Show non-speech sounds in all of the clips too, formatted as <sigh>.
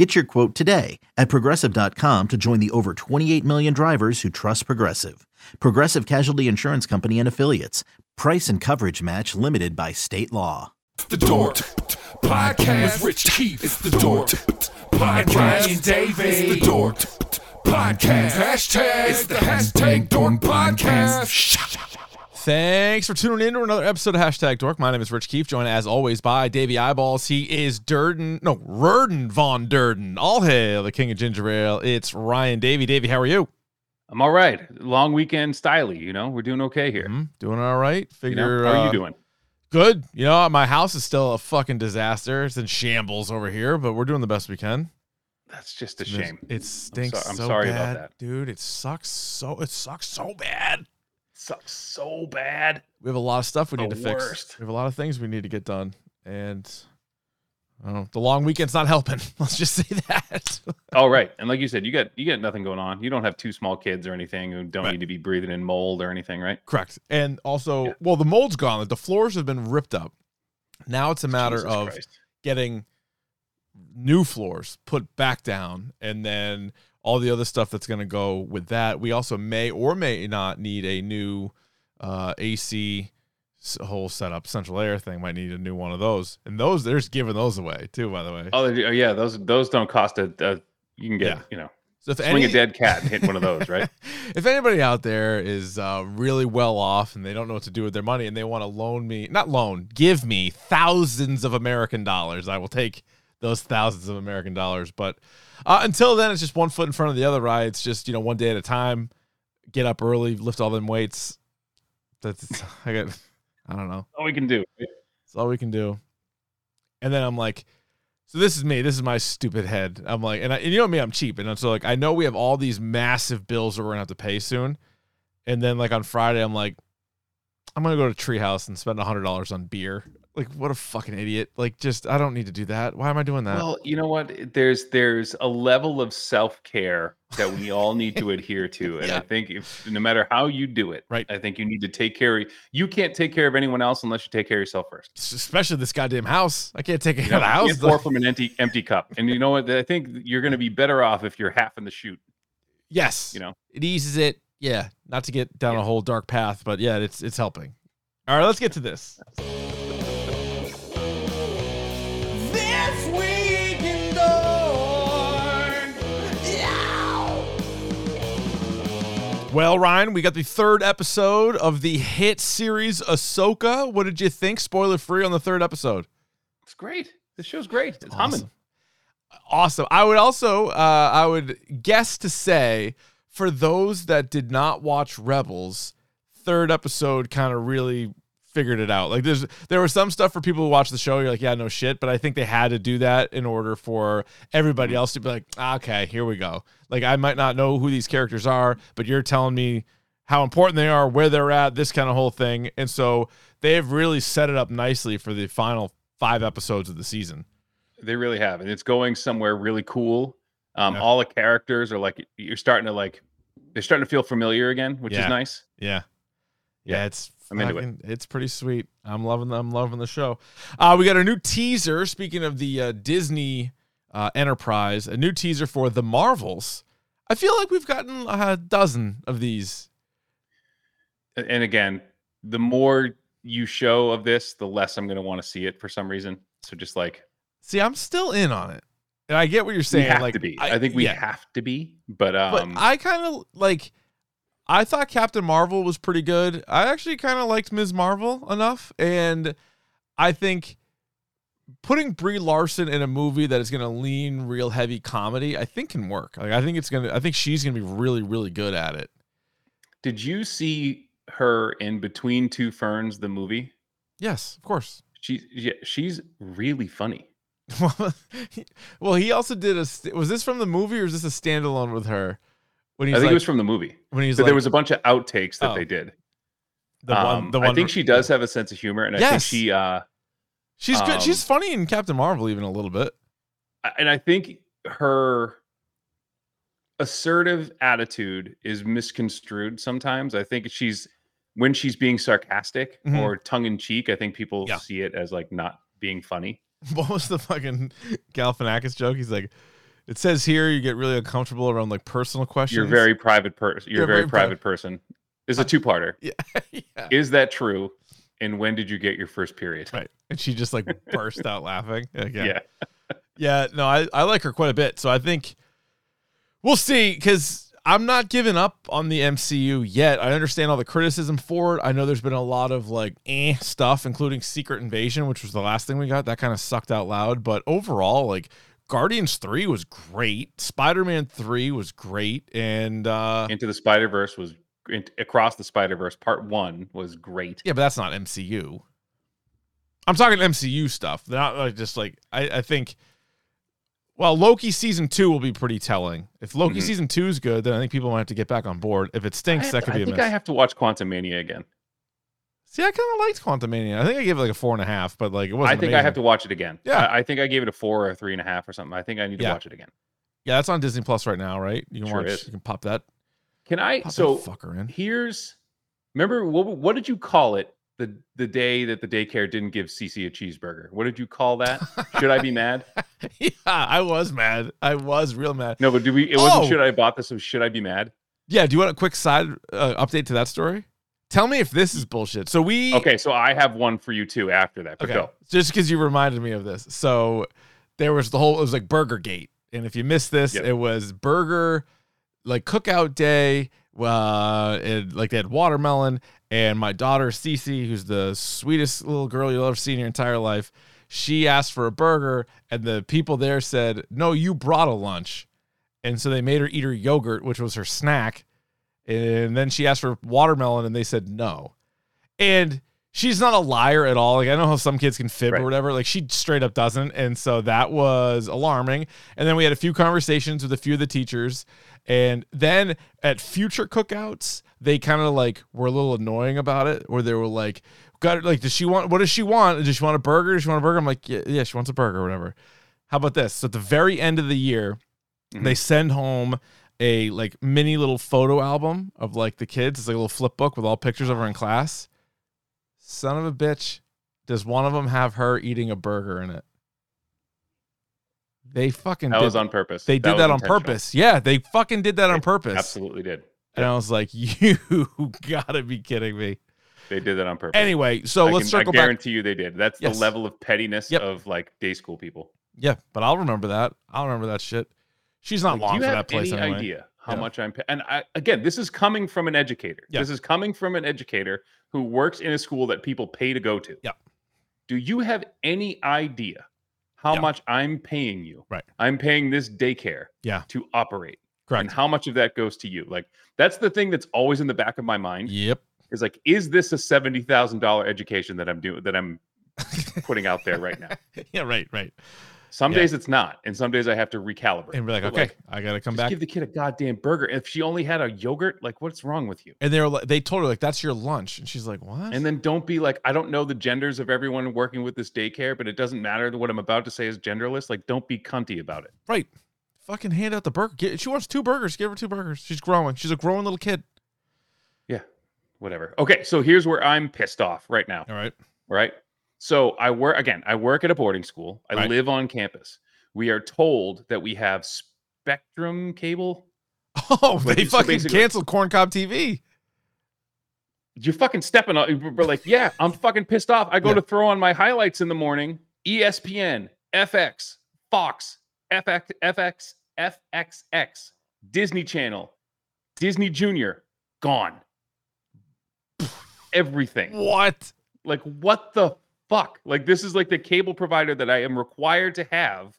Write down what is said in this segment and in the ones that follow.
Get your quote today at progressive.com to join the over 28 million drivers who trust Progressive. Progressive Casualty Insurance Company and Affiliates. Price and coverage match limited by state law. The Dork Podcast with Rich Keefe. It's the Dork Podcast. Ryan Davey. It's the Dork Podcast. Hashtag. It's the hashtag Dork Podcast. Thanks for tuning in to another episode of Hashtag Dork. My name is Rich Keefe, joined as always by Davey Eyeballs. He is Durden, no, Rurden Von Durden. All hail the king of ginger ale. It's Ryan Davey. Davey, how are you? I'm all right. Long weekend styly, you know. We're doing okay here. Mhm, Doing all right. You know? Figure. How are uh, you doing? Good. You know, my house is still a fucking disaster. It's in shambles over here, but we're doing the best we can. That's just a shame. It stinks. I'm so sorry about bad, that. dude. It sucks so. It sucks so bad. Sucks so bad. We have a lot of stuff we need The to fix. We have a lot of things we need to get done, and I don't know, the long weekend's not helping. <laughs> Let's just say that. All <laughs> oh, right. And like you said, you got you got nothing going on. You don't have two small kids or anything who don't Right. need to be breathing in mold or anything, right? Correct. And also, Yeah. well, the mold's gone. The floors have been ripped up. Now it's a matter Jesus of Christ. getting new floors put back down and then all the other stuff that's going to go with that. We also may or may not need a new uh, AC whole setup, central air thing. Might need a new one of those. And those, they're just giving those away too, by the way. Oh oh, yeah, those those don't cost a, a you can get, Yeah. you know, so if swing any, a dead cat and hit one of those, right? <laughs> if anybody out there is uh, really well off and they don't know what to do with their money and they want to loan me, not loan, give me thousands of American dollars, I will take those thousands of American dollars. But uh, until then, it's just one foot in front of the other, right? It's just, you know, one day at a time, get up early, lift all them weights. That's, <laughs> I got, I don't know. All we can do. It's all we can do. And then I'm like, so this is me. This is my stupid head. I'm like, and, I, and you know me, I'm cheap. And so like, I know we have all these massive bills that we're gonna have to pay soon. And then like on Friday, I'm like, I'm gonna go to Treehouse and spend hundred dollars on beer. Like, what a fucking idiot! Like, just I don't need to do that. Why am I doing that? Well, you know what? There's there's a level of self care that we all need to adhere to, <laughs> and Yeah. I think if no matter how you do it, Right. I think you need to take care. You can't take care of anyone else unless you take care of yourself first. Especially this goddamn house. I can't take care You know, of the house. can't pour from an empty empty cup, and you know what? I think you're going to be better off if you're half in the shoot. yes, You know, it eases it. Yeah, not to get down a whole dark path, but yeah, it's it's helping. All right, let's get to. This Well, Ryan, we got the third episode of the hit series Ahsoka. What did you think? Spoiler free on the third episode. it's great. This show's great. It's humming. Awesome. Awesome. I would also, uh, I would guess to say, for those that did not watch Rebels, third episode kind of really figured it out. Like there's there was some stuff for people who watch the show. You're like, yeah, no shit. But I think they had to do that in order for everybody else to be like, ah, okay, here we go. Like I might not know who these characters are, but you're telling me how important they are, where they're at, this kind of whole thing. And so they have really set it up nicely for the final five episodes of the season. They really have, and it's going somewhere really cool. Um, Yeah. All the characters are like you're starting to like they're starting to feel familiar again, which Yeah. is nice. Yeah. Yeah, Yeah, it's I'm into it. it's pretty sweet. I'm loving the, I'm loving the show. Uh, we got a new teaser. Speaking of the uh, Disney uh, Enterprise, a new teaser for the Marvels. I feel like we've gotten a dozen of these. And again, the more you show of this, the less I'm going to want to see it for some reason. So just like See, I'm still in on it, and I get what you're we saying. have like, to be. I, think we yeah. have to be. But But um, I kind of like. I thought Captain Marvel was pretty good. I actually kind of liked Ms. Marvel enough, and I think putting Brie Larson in a movie that is going to lean real heavy comedy, I think can work. Like I think it's gonna. I think she's gonna be really, really good at it. did you see her in Between Two Ferns, the movie? Yes, of course. She, yeah, she's really funny. <laughs> well, he also did a. Was this from the movie or is this a standalone with her? When I think like, it was from the movie. when he's But like, there was a bunch of outtakes that Oh. they did. The one, Um, the one. I think she does have a sense of humor, and I think she uh, She's good. um, She's funny in Captain Marvel, even a little bit. and I think her assertive attitude is misconstrued sometimes. I think she's when she's being sarcastic Mhm. or tongue in cheek. I think people Yeah. see it as like not being funny. <laughs> What was the fucking Galifianakis joke? He's like, it says here you get really uncomfortable around like personal questions. You're a very private person. You're, You're a very very pri- private person. Is a two-parter. yeah, <laughs> yeah. Is that true? And when did you get your first period? Right. And she just like burst out laughing. Like, yeah. Yeah. Yeah, no, I, I like her quite a bit. So I think we'll see because I'm not giving up on the MCU yet. I understand all the criticism for it. I know there's been a lot of like eh stuff, including Secret Invasion, which was the last thing we got. That kind of sucked out loud. But overall, like Guardians 3 was great. Spider Man 3 was great. And uh Into the Spider Verse was across the Spider Verse. Part one was great. yeah, but that's not MCU. I'm talking MCU stuff. They're not like just like I, I think well, Loki season two will be pretty telling. If Loki Mhm. season two is good, then I think people might have to get back on board. If it stinks, that to- could I be a think miss. I have to watch Quantumania again. See, I kind of liked Quantumania. I think I gave it like a four and a half, but like it wasn't. I think I have to watch it again. Yeah. I, I think I gave it a four or a three and a half or something. I think I need to Yeah. watch it again. Yeah, that's on Disney Plus right now, right? You can Sure watch. is. You can pop that. Can I? So fucker in. here's remember what what did you call it the the day that the daycare didn't give Cece a cheeseburger? What did you call that? Should I be mad? <laughs> yeah, I was mad. I was real mad. No, but do we? It wasn't. Oh! Should I bought this? It should I be mad? Yeah, do you want a quick side uh, update to that story? Tell me if this is bullshit. So we Okay, so I have one for you too after that. Okay. go. Just because you reminded me of this. So there was the whole, it was like Burger Gate. And if you missed this, Yep. it was burger, like cookout day. Uh, it, like they had watermelon. And my daughter, Cece, who's the sweetest little girl you'll ever see in your entire life, she asked for a burger. And the people there said, No, you brought a lunch. And so they made her eat her yogurt, which was her snack. And then she asked for watermelon, and they said no. And she's not a liar at all. Like I know how some kids can fib Right. or whatever. Like she straight up doesn't. And so that was alarming. And then we had a few conversations with a few of the teachers. And then at future cookouts, they kind of like were a little annoying about it, where they were like, "Got it? Like, does she want? What does she want? Does she want a burger? Does she want a burger?" I'm like, "Yeah, yeah, she wants a burger or whatever." How about this? So at the very end of the year, Mhm. they send home a like mini little photo album of like the kids. It's like a little flip book with all pictures of her in class. Son of a bitch. Does one of them have her eating a burger in it? They fucking That did, was on purpose. they did that on purpose. Yeah, they fucking did that on purpose. Absolutely did. And I was like, <laughs> you gotta be kidding me. They did that on purpose. Anyway, so I let's can- circle I back. guarantee you they did. That's Yes. the level of pettiness Yep. of like day school people. Yeah, but I'll remember that. I'll remember that shit. She's not Like, long do for you that have place any anyway. idea how Yeah. much I'm pa- and I, again this is coming from an educator Yeah. this is coming from an educator who works in a school that people pay to go to Yeah. do you have any idea how Yeah. much i'm paying you Right. i'm paying this daycare Yeah. to operate Correct. and how much of that goes to you like that's the thing that's always in the back of my mind Yep. is like is this a $70000 education that i'm doing that i'm putting out there right now <laughs> yeah, right, right. Some Yeah. days it's not and some days i have to recalibrate And be like, But, okay, I gotta come just back. give the kid a goddamn burger. If she only had a yogurt, like what's wrong with you? And they're like, they told her like, that's your lunch, and she's like, what? And then don't be like, I don't know the genders of everyone working with this daycare, but it doesn't matter. What I'm about to say is genderless. Like, don't be cunty about it. right, fucking hand out the burger. Get, she wants two burgers. Give her two burgers. She's growing. She's a growing little kid. Yeah, whatever. Okay, so here's where I'm pissed off right now. All right. Right. So I work again. I work at a boarding school. I Right. live on campus. We are told that we have Spectrum cable. Oh, they fucking canceled Corncob TV. You're fucking stepping on. We're like, yeah, I'm fucking pissed off. I go Yeah. to throw on my highlights in the morning. ESPN, FX, Fox, FX, FX, FXX, Disney Channel, Disney Junior, gone. Everything. What? Like, what the fuck? Like, this is like the cable provider that I am required to have,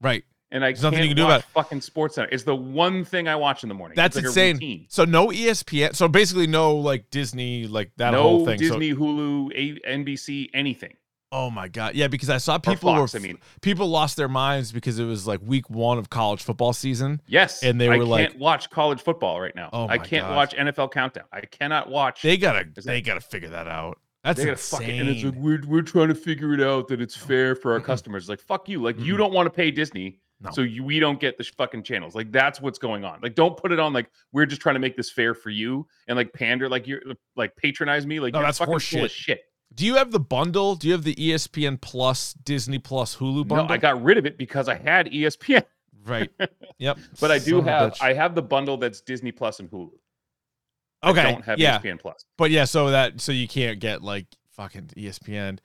Right. and I There's nothing can't you can do about fucking Sports Center. It's the one thing I watch in the morning. That's like insane. So no ESPN. So basically no like Disney like that no whole thing. So- Disney, Hulu, A- NBC, anything. Oh my god, yeah, because I saw people Fox, were I mean, people lost their minds because it was like week one of college football season. yes. and they I were like- can't watch college football right now. Oh I can't gosh. watch NFL Countdown. I cannot watch. They gotta Is they gotta figure that out. That's they insane. fuck it. And it's like we're we're trying to figure it out that it's fair for our customers. Like fuck you. Like you Mm-mm. don't want to pay Disney, No. so you, we don't get the fucking channels. Like that's what's going on. Like don't put it on. Like we're just trying to make this fair for you and like pander. Like you're like patronize me. Like No, you're that's fucking horse full of shit. Do you have the bundle? Do you have the ESPN Plus, Disney Plus, Hulu bundle? No, I got rid of it because I had ESPN. right. <laughs> Yep. But I do Son have. I have the bundle that's Disney Plus and Hulu. I okay. don't have yeah, ESPN Plus. but yeah, so that so you can't get like fucking ESPN.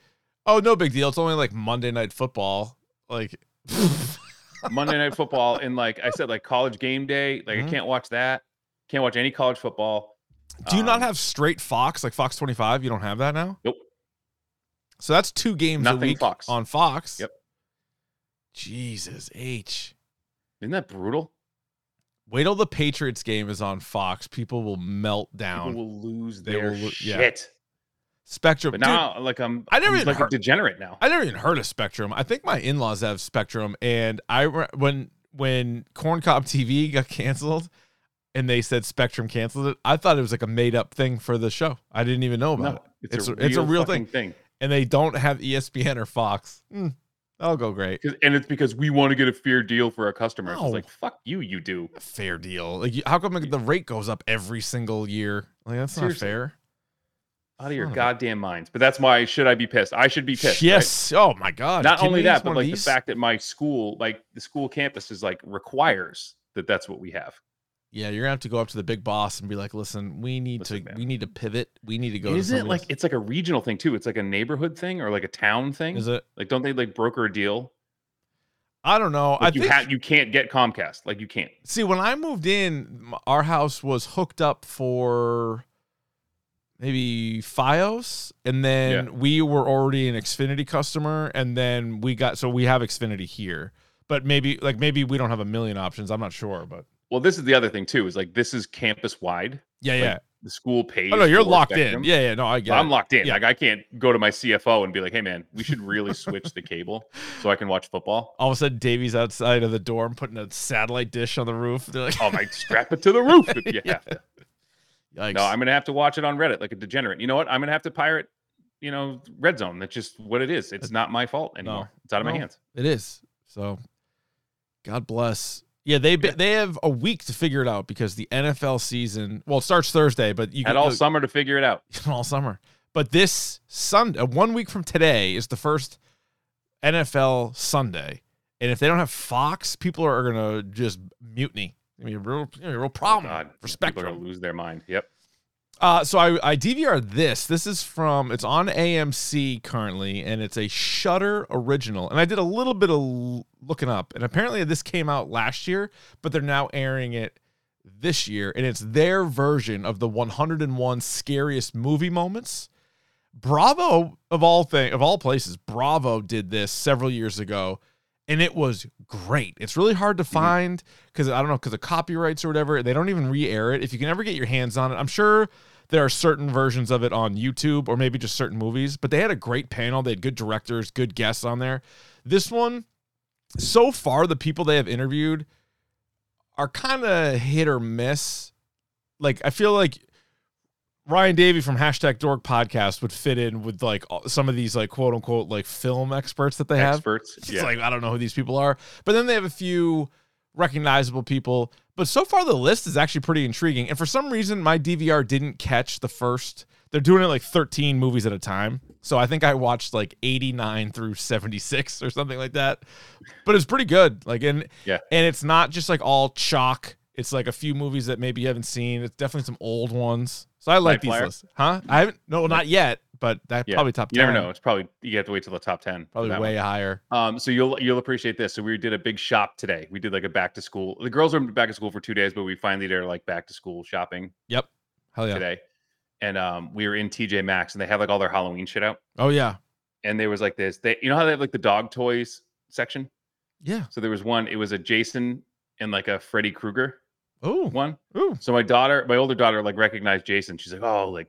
Oh, no big deal. It's only like Monday Night Football. Like, <laughs> Monday Night Football and like I said, like College Game Day. Like Mhm. I can't watch that. Can't watch any college football. do you not Um, have straight Fox like Fox Twenty Five? You don't have that now. Nope. So that's two games a Nothing week Fox. on Fox. Yep. Jesus H. Isn't that brutal? Wait till the Patriots game is on Fox. People will melt down. People will lose They their will lo- yeah. shit. Spectrum. But Dude, now, like I'm, I never I'm even like heard- a degenerate now. I never even heard of Spectrum. I think my in-laws have Spectrum, and I when when Corn Cob TV got canceled, and they said Spectrum canceled it, I thought it was like a made-up thing for the show. I didn't even know about No, it, it's, It's a, a- it's a real, real fucking thing. and they don't have ESPN or Fox. Hmm, that'll go great. And it's because we want to get a fair deal for our customers. No. It's like fuck you, you do. a Fair deal. Like, how come the rate goes up every single year? Like, that's Seriously. not fair. Out of your Son of goddamn minds. But that's why should I be pissed? I should be pissed. right? Yes. Oh my God. Not Kidding only that, but like the fact that my school, like the school campus, is like requires that that's what we have. Yeah, you're gonna have to go up to the big boss and be like, "Listen, we need Listen, to man. we need to pivot. We need to go." Is to it like else." it's like a regional thing too? It's like a neighborhood thing or like a town thing. Is it? Like, don't they like broker a deal? I don't know. I you think. ha- you can't get Comcast. Like you can't. see, when I moved in, our house was hooked up for maybe FiOS, and then Yeah. we were already an Xfinity customer, and then we got so we have Xfinity here. But maybe like maybe we don't have a million options. I'm not sure, but Well, this is the other thing too. Is like this is campus wide. yeah, Like, yeah. The school pays. Oh no, you're locked Spectrum. in. Yeah, yeah. No, I get. I'm locked in. Yeah. Like I can't go to my CFO and be like, "Hey, man, we should really switch the cable so I can watch football." All of a sudden, Davey's outside of the dorm putting a satellite dish on the roof. <laughs> They're like, Oh, my, strap it to the roof if you <laughs> Yeah. have to. Yikes. No, I'm gonna have to watch it on Reddit like a degenerate. You know what? I'm gonna have to pirate. You know, Red Zone. That's just what it is. It's not my fault anymore. It's out of my hands. It is. So, God bless. Yeah, they Yeah. they have a week to figure it out because the NFL season. Well, it starts Thursday, but you Had all summer to figure it out. <laughs> all summer. But this Sunday, uh, one week from today, is the first NFL Sunday, and if they don't have Fox, people are gonna just mutiny. I mean, a real, a real problem God, for people are Spectrum. gonna lose their mind. Yep. Uh, so I, I DVR this. This is from it's on AMC currently, and it's a Shudder original. And I did a little bit of looking up, and apparently this came out last year, but they're now airing it this year, and it's their version of the 101 scariest movie moments. Bravo of all thing of all places, Bravo did this several years ago, and it was great. It's really hard to mm-hmm. find because I don't know because of copyrights or whatever. They don't even re-air it. If you can ever get your hands on it, I'm sure there are certain versions of it on YouTube or maybe just certain movies. But they had a great panel. They had good directors, good guests on there. This one, so far, the people they have interviewed are kind of hit or miss. Like I feel like Ryan Davey from hashtag Dork Podcast would fit in with like some of these like quote unquote like film experts that they have. Experts. It's like I don't know who these people are, but then they have a few recognizable people. But so far the list is actually pretty intriguing. And for some reason my DVR didn't catch the first. They're doing it like 13 movies at a time. So I think I watched like 89 through 76 or something like that. But it's pretty good. Like and Yeah. and it's not just like all chalk. It's like a few movies that maybe you haven't seen. It's definitely some old ones. So I like Night these Flyer? lists. Huh? I haven't no not yet, but that Yeah. probably top 10. You 10. never know. It's probably you have to wait till the top ten. Probably way one. higher. Um, so you'll you'll appreciate this. So we did a big shop today. We did like a back to school. The girls were back to school for two days, but we finally did our like back to school shopping Yep. Hell yeah. today. And um, we were in TJ Maxx, and they have like all their Halloween shit out. Oh yeah. And there was like this. They, you know how they have like the dog toys section. Yeah. So there was one. It was a Jason and like a Freddy Krueger Ooh. one. Ooh. So my daughter, my older daughter, like recognized Jason. She's like, "Oh, like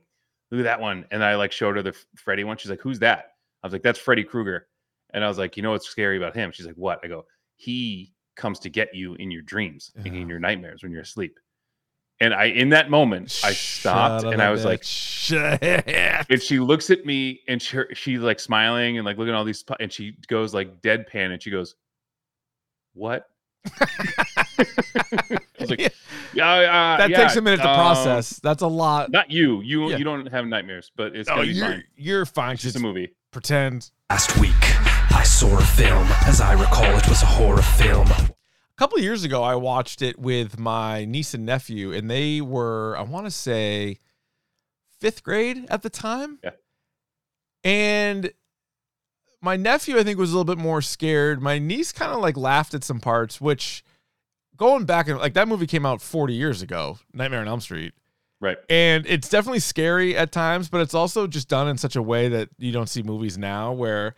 look at that one." And I like showed her the Freddy one. She's like, "Who's that?" I was like, that's Freddy Krueger. And I was like, you know what's scary about him? She's like, what? I go, he comes to get you in your dreams, and in your nightmares when you're asleep. And I, in that moment, I stopped Shut and I was like, bitch. shit. and she looks at me and she, she's like smiling and like looking at all these, and she goes like deadpan and she goes, what? <laughs> I was like, yeah, uh, <laughs> that yeah, takes a minute to um, process. That's a lot. Not you. You Yeah. you don't have nightmares, but it's Oh, gonna be you're fine. you're fine. It's just Just a movie. pretend. Last week, I saw a film. As I recall, it was a horror film. A couple of years ago, I watched it with my niece and nephew, and they were, I want to say, fifth grade at the time. Yeah. And my nephew, I think, was a little bit more scared. My niece kind of like laughed at some parts, which going back and like that movie came out 40 years ago, Nightmare on Elm Street. Right. And it's definitely scary at times, but it's also just done in such a way that you don't see movies now where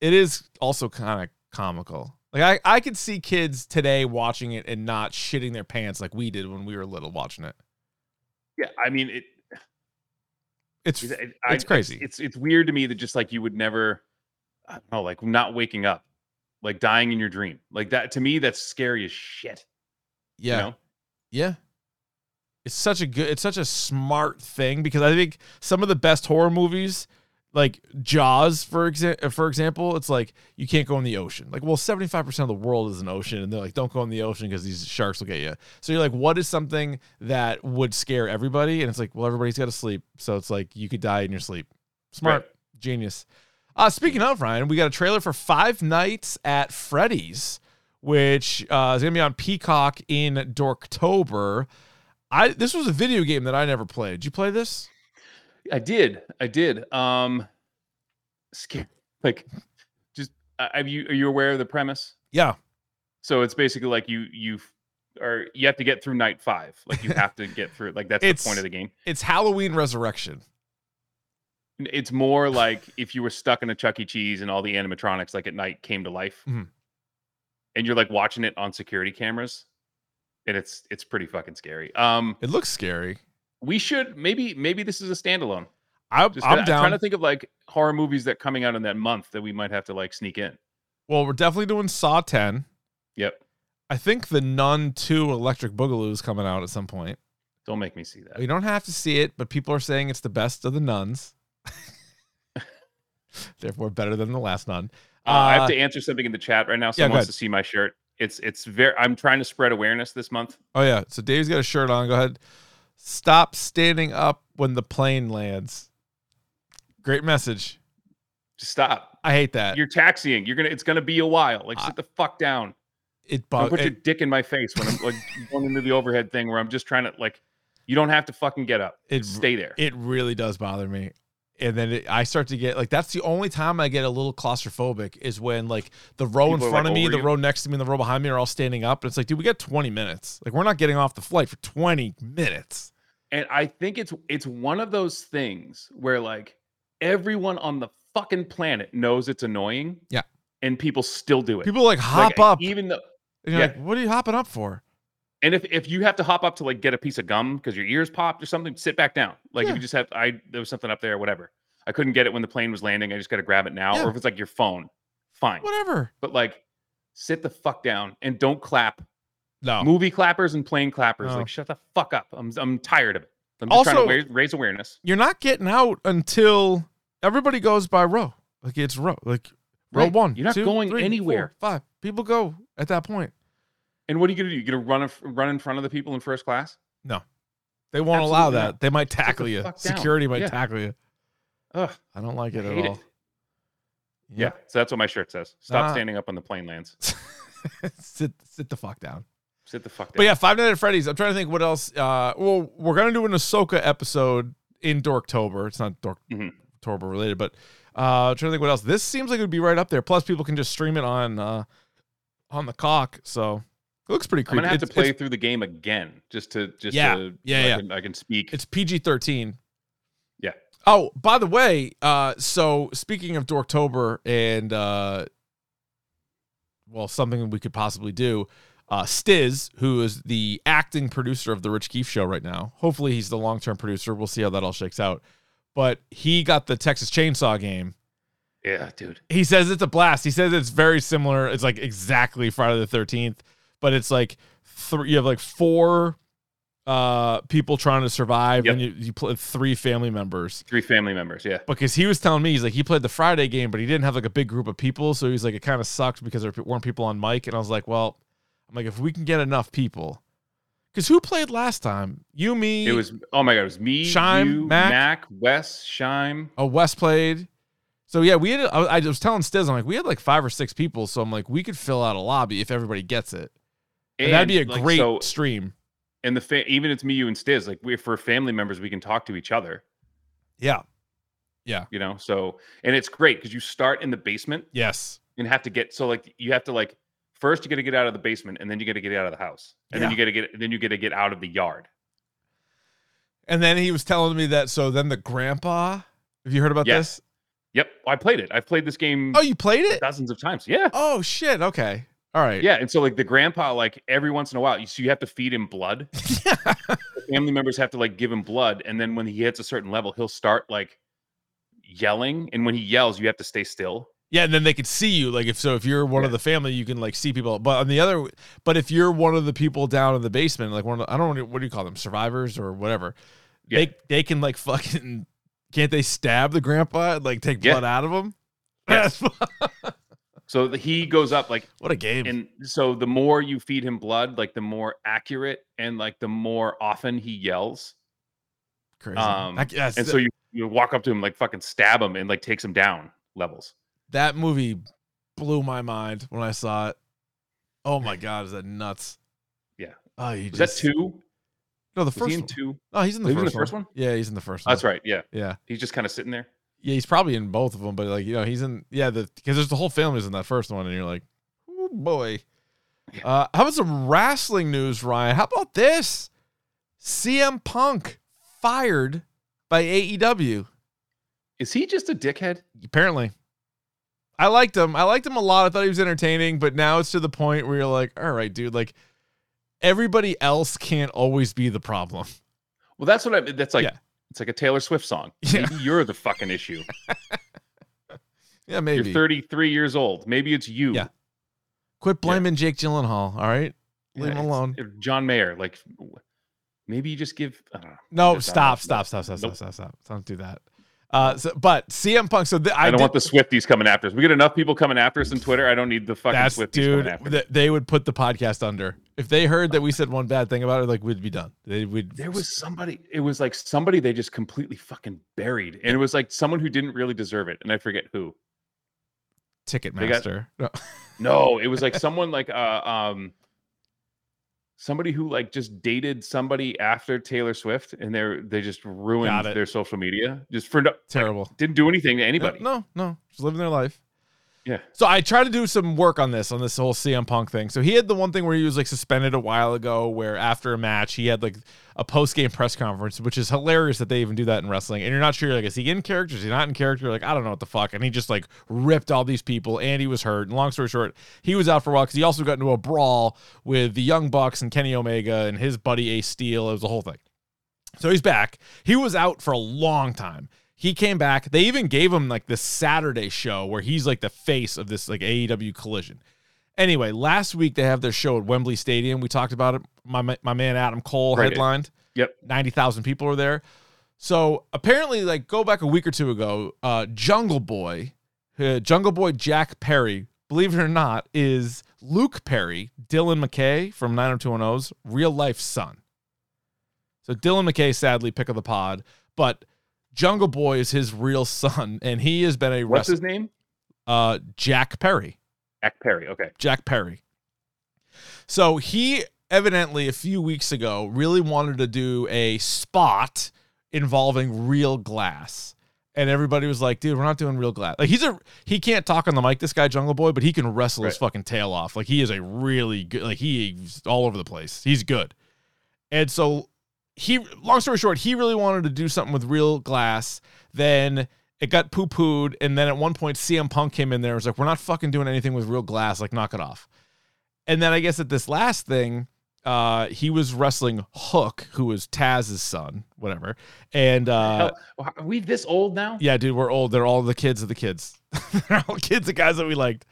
it is also kind of comical. Like I, I could see kids today watching it and not shitting their pants like we did when we were little watching it. Yeah. I mean, it. It's it- it's crazy. It's, it's weird to me that just like you would never, I don't know, like not waking up, like dying in your dream, like that. To me, that's scary as shit. yeah. You know? Yeah. It's such a good it's such a smart thing because I think some of the best horror movies like Jaws for exa- for example, it's like you can't go in the ocean. Like well 75% of the world is an ocean and they're like don't go in the ocean because these sharks will get you. So you're like what is something that would scare everybody and it's like well everybody's got to sleep. So it's like you could die in your sleep. Smart. Right. Genius. Uh speaking of Ryan, we got a trailer for 5 Nights at Freddy's which uh, is gonna be on Peacock in Dorktober. I this was a video game that I never played. Did you play this? I did. I did. Um, scary. <laughs> Like, just uh, have you? Are you aware of the premise? Yeah. So it's basically like you you are you have to get through night five. Like you have to get through. Like that's the point of the game. It's Halloween Resurrection. It's more like if you were stuck in a Chuck E. Cheese and all the animatronics like at night came to life, Mhm. and you're like watching it on security cameras, and it's it's pretty fucking scary. Um, It looks scary. we should maybe maybe this is a standalone. I, Just I'm down. trying to think of like horror movies that coming out in that month that we might have to like sneak in. well, we're definitely doing Saw 10. Yep. I think the Nun 2 Electric Boogaloo is coming out at some point. Don't make me see that. You don't have to see it, but people are saying it's the best of the nuns. <laughs> Therefore, better than the last nun. Uh, I Uh, have to answer something in the chat right now. Someone go wants to see my shirt. It's it's very. I'm trying to spread awareness this month. Oh yeah. So Dave's got a shirt on. Go ahead. Stop standing up when the plane lands. Great message. Just stop. I hate that. You're taxiing. You're gonna. It's gonna be a while. Like I- sit the fuck down. it Don't bug- put your dick in my face when I'm like <laughs> going into the overhead thing where I'm just trying to like. You don't have to fucking get up. It- Stay there. it really does bother me. And then it, I start to get like that's the only time I get a little claustrophobic is when like the row in People are, front like, of me, the you? row next to me, and the row behind me are all standing up. And it's like, dude, we got 20 minutes. Like we're not getting off the flight for 20 minutes. And I think it's it's one of those things where like everyone on the fucking planet knows it's annoying. Yeah. And people still do it. People like hop Like, up. even though you're yeah. like, what are you hopping up for? And if, if you have to hop up to like get a piece of gum because your ears popped or something, sit back down. Like Yeah. if you just have I there was something up there or whatever. I couldn't get it when the plane was landing. I just got to grab it now. Yeah. Or if it's like your phone, fine. Whatever. But like sit the fuck down and don't clap. No. Movie clappers and plane clappers, No. like shut the fuck up. I'm I'm tired of it. I'm just trying Also- to raise, raise awareness. You're not getting out until everybody goes by row. Like it's row. Like row Right. one. You're not two, going three, anywhere. four, five. People go at that point. And what are you gonna do? You gonna run in- run in front of the people in first class? No. They won't allow that. not. They might tackle you. fuck down. Security might Yeah. tackle you. Ugh, I don't like it at all. it. Yeah. So that's what my shirt says. Stop Nah. standing up on the plane lands. <laughs> sit sit the fuck down. Sit the fuck down. But yeah, Five Nights at Freddy's. I'm trying to think what else. Uh, well, we're gonna do an Ahsoka episode in Dorktober. It's not. Dorktober related, but uh, trying to think what else. This seems like it would be right up there. Plus, people can just stream it on uh, on the cock. So it looks pretty I'm gonna have It's- to play through the game again just to just Yeah. to Yeah, so yeah. I can, I can speak. it's PG-13. Yeah. Oh, by the way, uh, so speaking of Dorktober and uh, well, something we could possibly do. Uh, Stiz, who is the acting producer of the Rich Keefe show right now. Hopefully, he's the long term producer. We'll see how that all shakes out. But he got the Texas Chainsaw game. Yeah, dude. he says it's a blast. He says it's very similar. It's like exactly Friday the Thirteenth, but it's like three. You have like four uh people trying to survive, Yep. and you you play three family members. Three family members. Yeah. Because he was telling me he's like he played the Friday game, but he didn't have like a big group of people, so he's like it kind of sucked because there weren't people on mic. And I was like, well, I'm like if we can get enough people, because who played last time? You, me, It was oh my god, it was me, Shime, you, Mac. Mac, Wes, Shime. Oh, Wes played. So yeah, we had. I I was telling Stiz, I'm like, we had like five or six people, so I'm like, we could fill out a lobby if everybody gets it. And that'd be a like, great so- stream. and the fa- even it's me, you, and Stiz. Like we for family members, we can talk to each other. Yeah. Yeah. You know, so and it's great because you start in the basement Yes. and have to get so like you have to like first you got to get out of the basement and then you got to get out of the house and then you got to get then you got to get out of the yard. And then he was telling me that. So then the grandpa. Have you heard about Yeah. this? Yep, I played it. I've played this game Oh, you played it? dozens of times. Yeah. Oh shit. Okay. All right. Yeah, and so like the grandpa, like every once in a while, you so you have to feed him blood. <laughs> The family members have to like give him blood, and then when he hits a certain level, he'll start like yelling. And when he yells, you have to stay still. Yeah, and then they could see you. Like if so, if you're one of the family, you can like see people. But on the other, but if you're one of the people down in the basement, like one of the, I don't know what do you call them, survivors or whatever, Yeah. they they can like <laughs> fucking can't they stab the grandpa and like take Yeah. blood out of him? Yes. <laughs> So the, he goes up like, what a game! and so the more you feed him blood, like the more accurate and like the more often he yells. Crazy. Um, I- yes, And so you you walk up to him like fucking stab him and like takes him down levels. that movie blew my mind when I saw it. Oh my god, is that nuts? Yeah. Oh, you Was just that two? No, the Was first one. two? Oh, he's in the, He was first, in the first one? Yeah, he's in the first Oh, one. that's right. Yeah. Yeah. He's just kind of sitting there. Yeah, he's probably in both of them, but like you know, he's in yeah, the because there's the whole family's in that first one, and you're like, oh boy. Uh, how about some wrestling news, Ryan? How about this? CM Punk fired by AEW. Is he just a dickhead? Apparently, I liked him. I liked him a lot. I thought he was entertaining, but now it's to the point where you're like, all right, dude, like everybody else can't always be the problem. Well, that's what I. That's like Yeah. It's like a Taylor Swift song. <laughs> Yeah. Maybe you're the fucking issue. <laughs> Yeah, maybe. You're 33 years old. Maybe it's you. Yeah. Quit blaming Jake Gyllenhaal. All right, leave him alone. John Mayer, like maybe you just give. I don't know. No, stop, stop, stop, stop, Nope. stop, stop, stop. Don't do that. Uh, so, but CM Punk. So th- I, I, don't did- want the Swifties coming after us. We get enough people coming after us on Twitter. I don't need the fucking Swifties dude. coming after. th- they would put the podcast under if they heard that we said one bad thing about it. Like we'd be done. They would. there was somebody. It was like somebody they just completely fucking buried, and it was like someone who didn't really deserve it, and I forget who. got- Ticketmaster. <laughs> No. No, it was like someone like uh um somebody who like just dated somebody after Taylor Swift and they're they just ruined their social media just for no like, Terrible. didn't do anything to anybody. No, no, just living their life. Yeah. So I tried to do some work on this, on this whole CM Punk thing. So he had the one thing where he was like suspended a while ago, where after a match he had like a post game press conference, which is hilarious that they even do that in wrestling. And you're not sure, like, is he in character? Is he not in character? Like, I don't know what the fuck. And he just like ripped all these people, and he was hurt. And long story short, he was out for a while because he also got into a brawl with the Young Bucks and Kenny Omega and his buddy Ace Steel. It was a whole thing. So he's back. He was out for a long time. He came back. They even gave him like this Saturday show where he's like the face of this like AEW collision. Anyway, last week they have their show at Wembley Stadium. We talked about it. My my man Adam Cole Right. headlined. Yep. 90,000 people were there. So apparently, like, go back a week or two ago, uh, Jungle Boy, uh, Jungle Boy Jack Perry, believe it or not, is Luke Perry, Dylan McKay from 90210's real life son. So Dylan McKay, sadly, pick of the pod, but Jungle Boy is his real son, and he has been a What's wrestler. his name? Uh, Jack Perry. Jack Perry. Okay. Jack Perry. So he evidently a few weeks ago really wanted to do a spot involving real glass. And everybody was like, dude, we're not doing real glass. Like he's a he can't talk on the mic, this guy Jungle Boy, but he can wrestle his fucking tail off. Like he is a really good like he's all over the place. He's good. And so he long story short, he really wanted to do something with real glass. Then it got poo pooed. And then at one point, CM Punk came in there and was like, We're not fucking doing anything with real glass. Like, knock it off. And then I guess at this last thing, uh, he was wrestling Hook, who was Taz's son, whatever. And uh, Hell, are we this old now? yeah, dude, we're old. They're all the kids of the kids. <laughs> They're all kids of guys that we liked.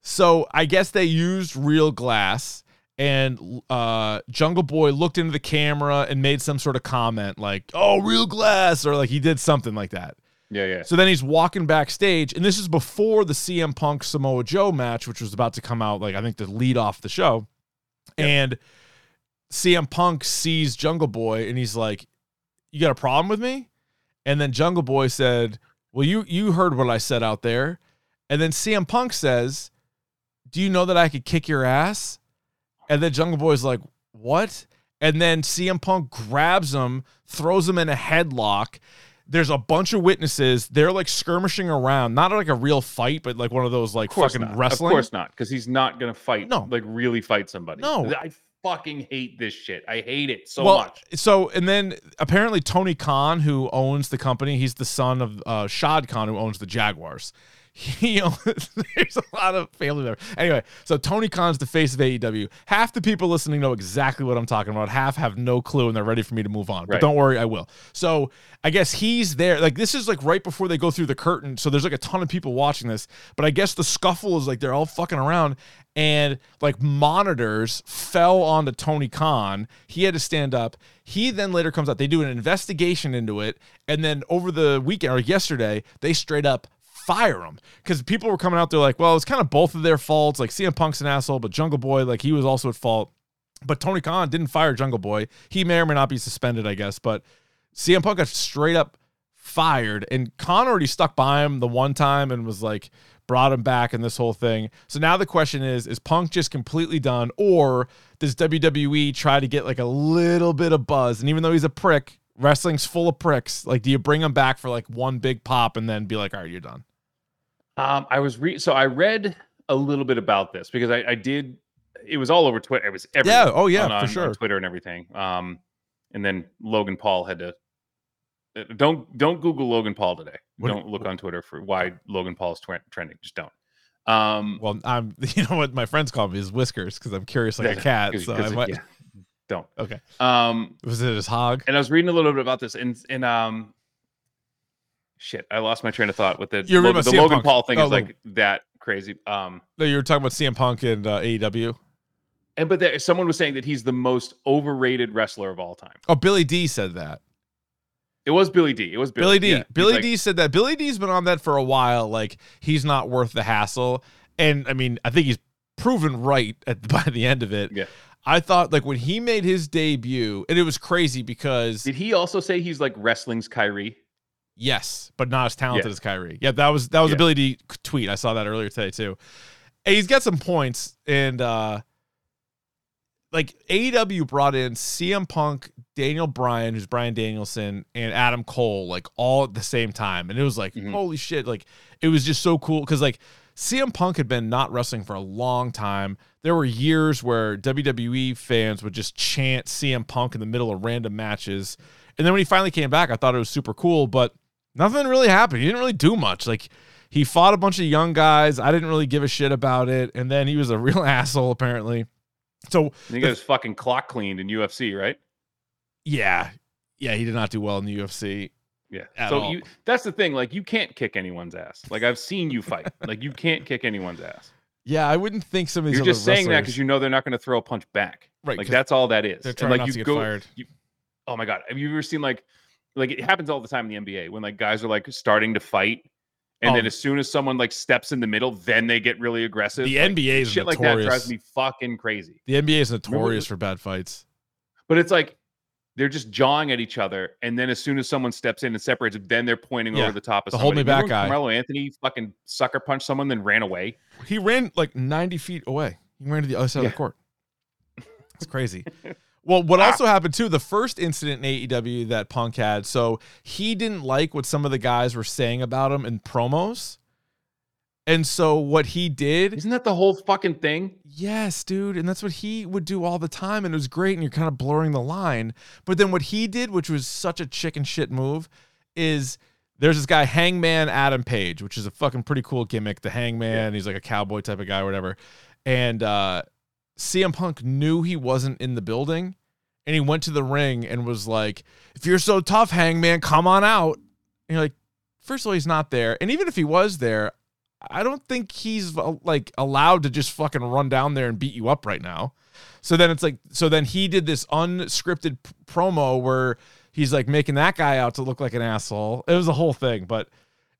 So I guess they used real glass, and uh, Jungle Boy looked into the camera and made some sort of comment like, "Oh, real glass," or like he did something like that. Yeah, yeah. So then he's walking backstage, and this is before the CM Punk Samoa Joe match, which was about to come out, like I think to lead off the show. And CM Punk sees Jungle Boy, and he's like, "You got a problem with me?" And then Jungle Boy said, "Well, you you heard what I said out there." And then CM Punk says, "Do you know that I could kick your ass?" And then Jungle Boy's like, "What?" And then CM Punk grabs him, throws him in a headlock. There's a bunch of witnesses. They're like skirmishing around, not like a real fight, but like one of those like Of fucking not. wrestling. Of course not, because he's not gonna fight. No. like really fight somebody. No. I fucking hate this shit. I hate it so well, much. So and then apparently Tony Khan, who owns the company, he's the son of uh, Shad Khan, who owns the Jaguars. <laughs> He owns, there's a lot of family members. Anyway, so Tony Khan's the face of AEW. Half the people listening know exactly what I'm talking about. Half have no clue and they're ready for me to move on. But don't worry, I will. So I guess he's there. Like this is like right before they go through the curtain. So there's like a ton of people watching this. But I guess the scuffle is like they're all fucking around and like monitors fell onto Tony Khan. He had to stand up. He then later comes out. They do an investigation into it, and then over the weekend or yesterday, they straight up fire him because people were coming out there like, well, it's kind of both of their faults. Like CM Punk's an asshole, but Jungle Boy, like he was also at fault. But Tony Khan didn't fire Jungle Boy. He may or may not be suspended, I guess. But CM Punk got straight up fired, and Khan already stuck by him the one time and was like brought him back in this whole thing. So now the question is: Is Punk just completely done, or does WWE try to get like a little bit of buzz? And even though he's a prick, wrestling's full of pricks. Like, do you bring him back for like one big pop and then be like, "All right, you're done"? Um, I was re- so I read a little bit about this because I, I did. It was all over Twitter. It was everywhere. Yeah, oh, yeah, on, for on- on sure. Twitter and everything. Um, and then Logan Paul had to. uh, Don't don't Google Logan Paul today. What- don't look on Twitter for why Logan Paul is twen- trending. Just don't. Um, Well, I'm. <laughs> You know what my friends call me is whiskers because I'm curious like a <laughs> cat. 'cause- So 'cause I might. yeah, don't. Okay. Um, Was it his hog? and I was reading a little bit about this, and and um, shit, I lost my train of thought with the You're Logan, the CM Logan Punk. Paul thing Oh, is like that crazy. Um, No, you were talking about CM Punk and uh, AEW. and but there, someone was saying that he's the most overrated wrestler of all time. Oh, Billy D said that. It was Billy D. It was Billy, Billy, D. yeah. Billy like- D said that. Billy D's been on that for a while. Like he's not worth the hassle. And I mean, I think he's proven right at <laughs> by the end of it. Yeah. I thought like when he made his debut, and it was crazy because Did he also say he's like wrestling's Kyrie? Yes, but not as talented Yeah. as Kyrie. Yeah, that was that was Yeah. Billy D tweet. I saw that earlier today too. And he's got some points, and uh like AEW brought in CM Punk, Daniel Bryan, who's Bryan Danielson, and Adam Cole, like all at the same time. And it was like, Mhm. holy shit. Like it was just so cool. Cause like CM Punk had been not wrestling for a long time. There were years where WWE fans would just chant CM Punk in the middle of random matches. And then when he finally came back, I thought it was super cool, but nothing really happened. He didn't really do much. Like he fought a bunch of young guys. I didn't really give a shit about it. And then he was a <laughs> real asshole, apparently. So And he got his fucking clock cleaned in UFC, right? yeah, yeah, he did not do well in the UFC. Yeah. So all. you that's the thing. Like you can't kick anyone's ass. Like I've seen you fight. <laughs> like you can't kick anyone's ass. Yeah, I wouldn't think some of these You're just saying that because you know they're not going to throw a punch back. Right, Like that's all that is. they're And, trying like not you to get go. fired. You, oh my god, have you ever seen like like it happens all the time in the NBA when like guys are like starting to fight. And Oh. then as soon as someone like steps in the middle, then they get really aggressive. The Like, NBA is shit like that drives me fucking crazy. The NBA is notorious for bad fights. But it's like they're just jawing at each other, and then as soon as someone steps in and separates, then they're pointing Yeah, over the top of the hold me. Remember back guy. Carmelo Anthony fucking sucker punched someone, then ran away. He ran like 90 feet away. He ran to the other side of the court. It's crazy. <laughs> Well, what also happened too, the first incident in AEW that Punk had, so he didn't like what some of the guys were saying about him in promos. And so what he did Isn't that the whole fucking thing? Yes, dude. And that's what he would do all the time. And it was great. And you're kind of blurring the line. But then what he did, which was such a chicken shit move, is there's this guy, Hangman Adam Page, which is a fucking pretty cool gimmick. The Hangman, he's like a cowboy type of guy or whatever. And uh, CM Punk knew he wasn't in the building and he went to the ring and was like, If you're so tough, Hangman, come on out. And you're like, First of all, he's not there. And even if he was there, I don't think he's uh, like allowed to just fucking run down there and beat you up right now. So then it's like, so then he did this unscripted p- promo where he's like making that guy out to look like an asshole. It was a whole thing, but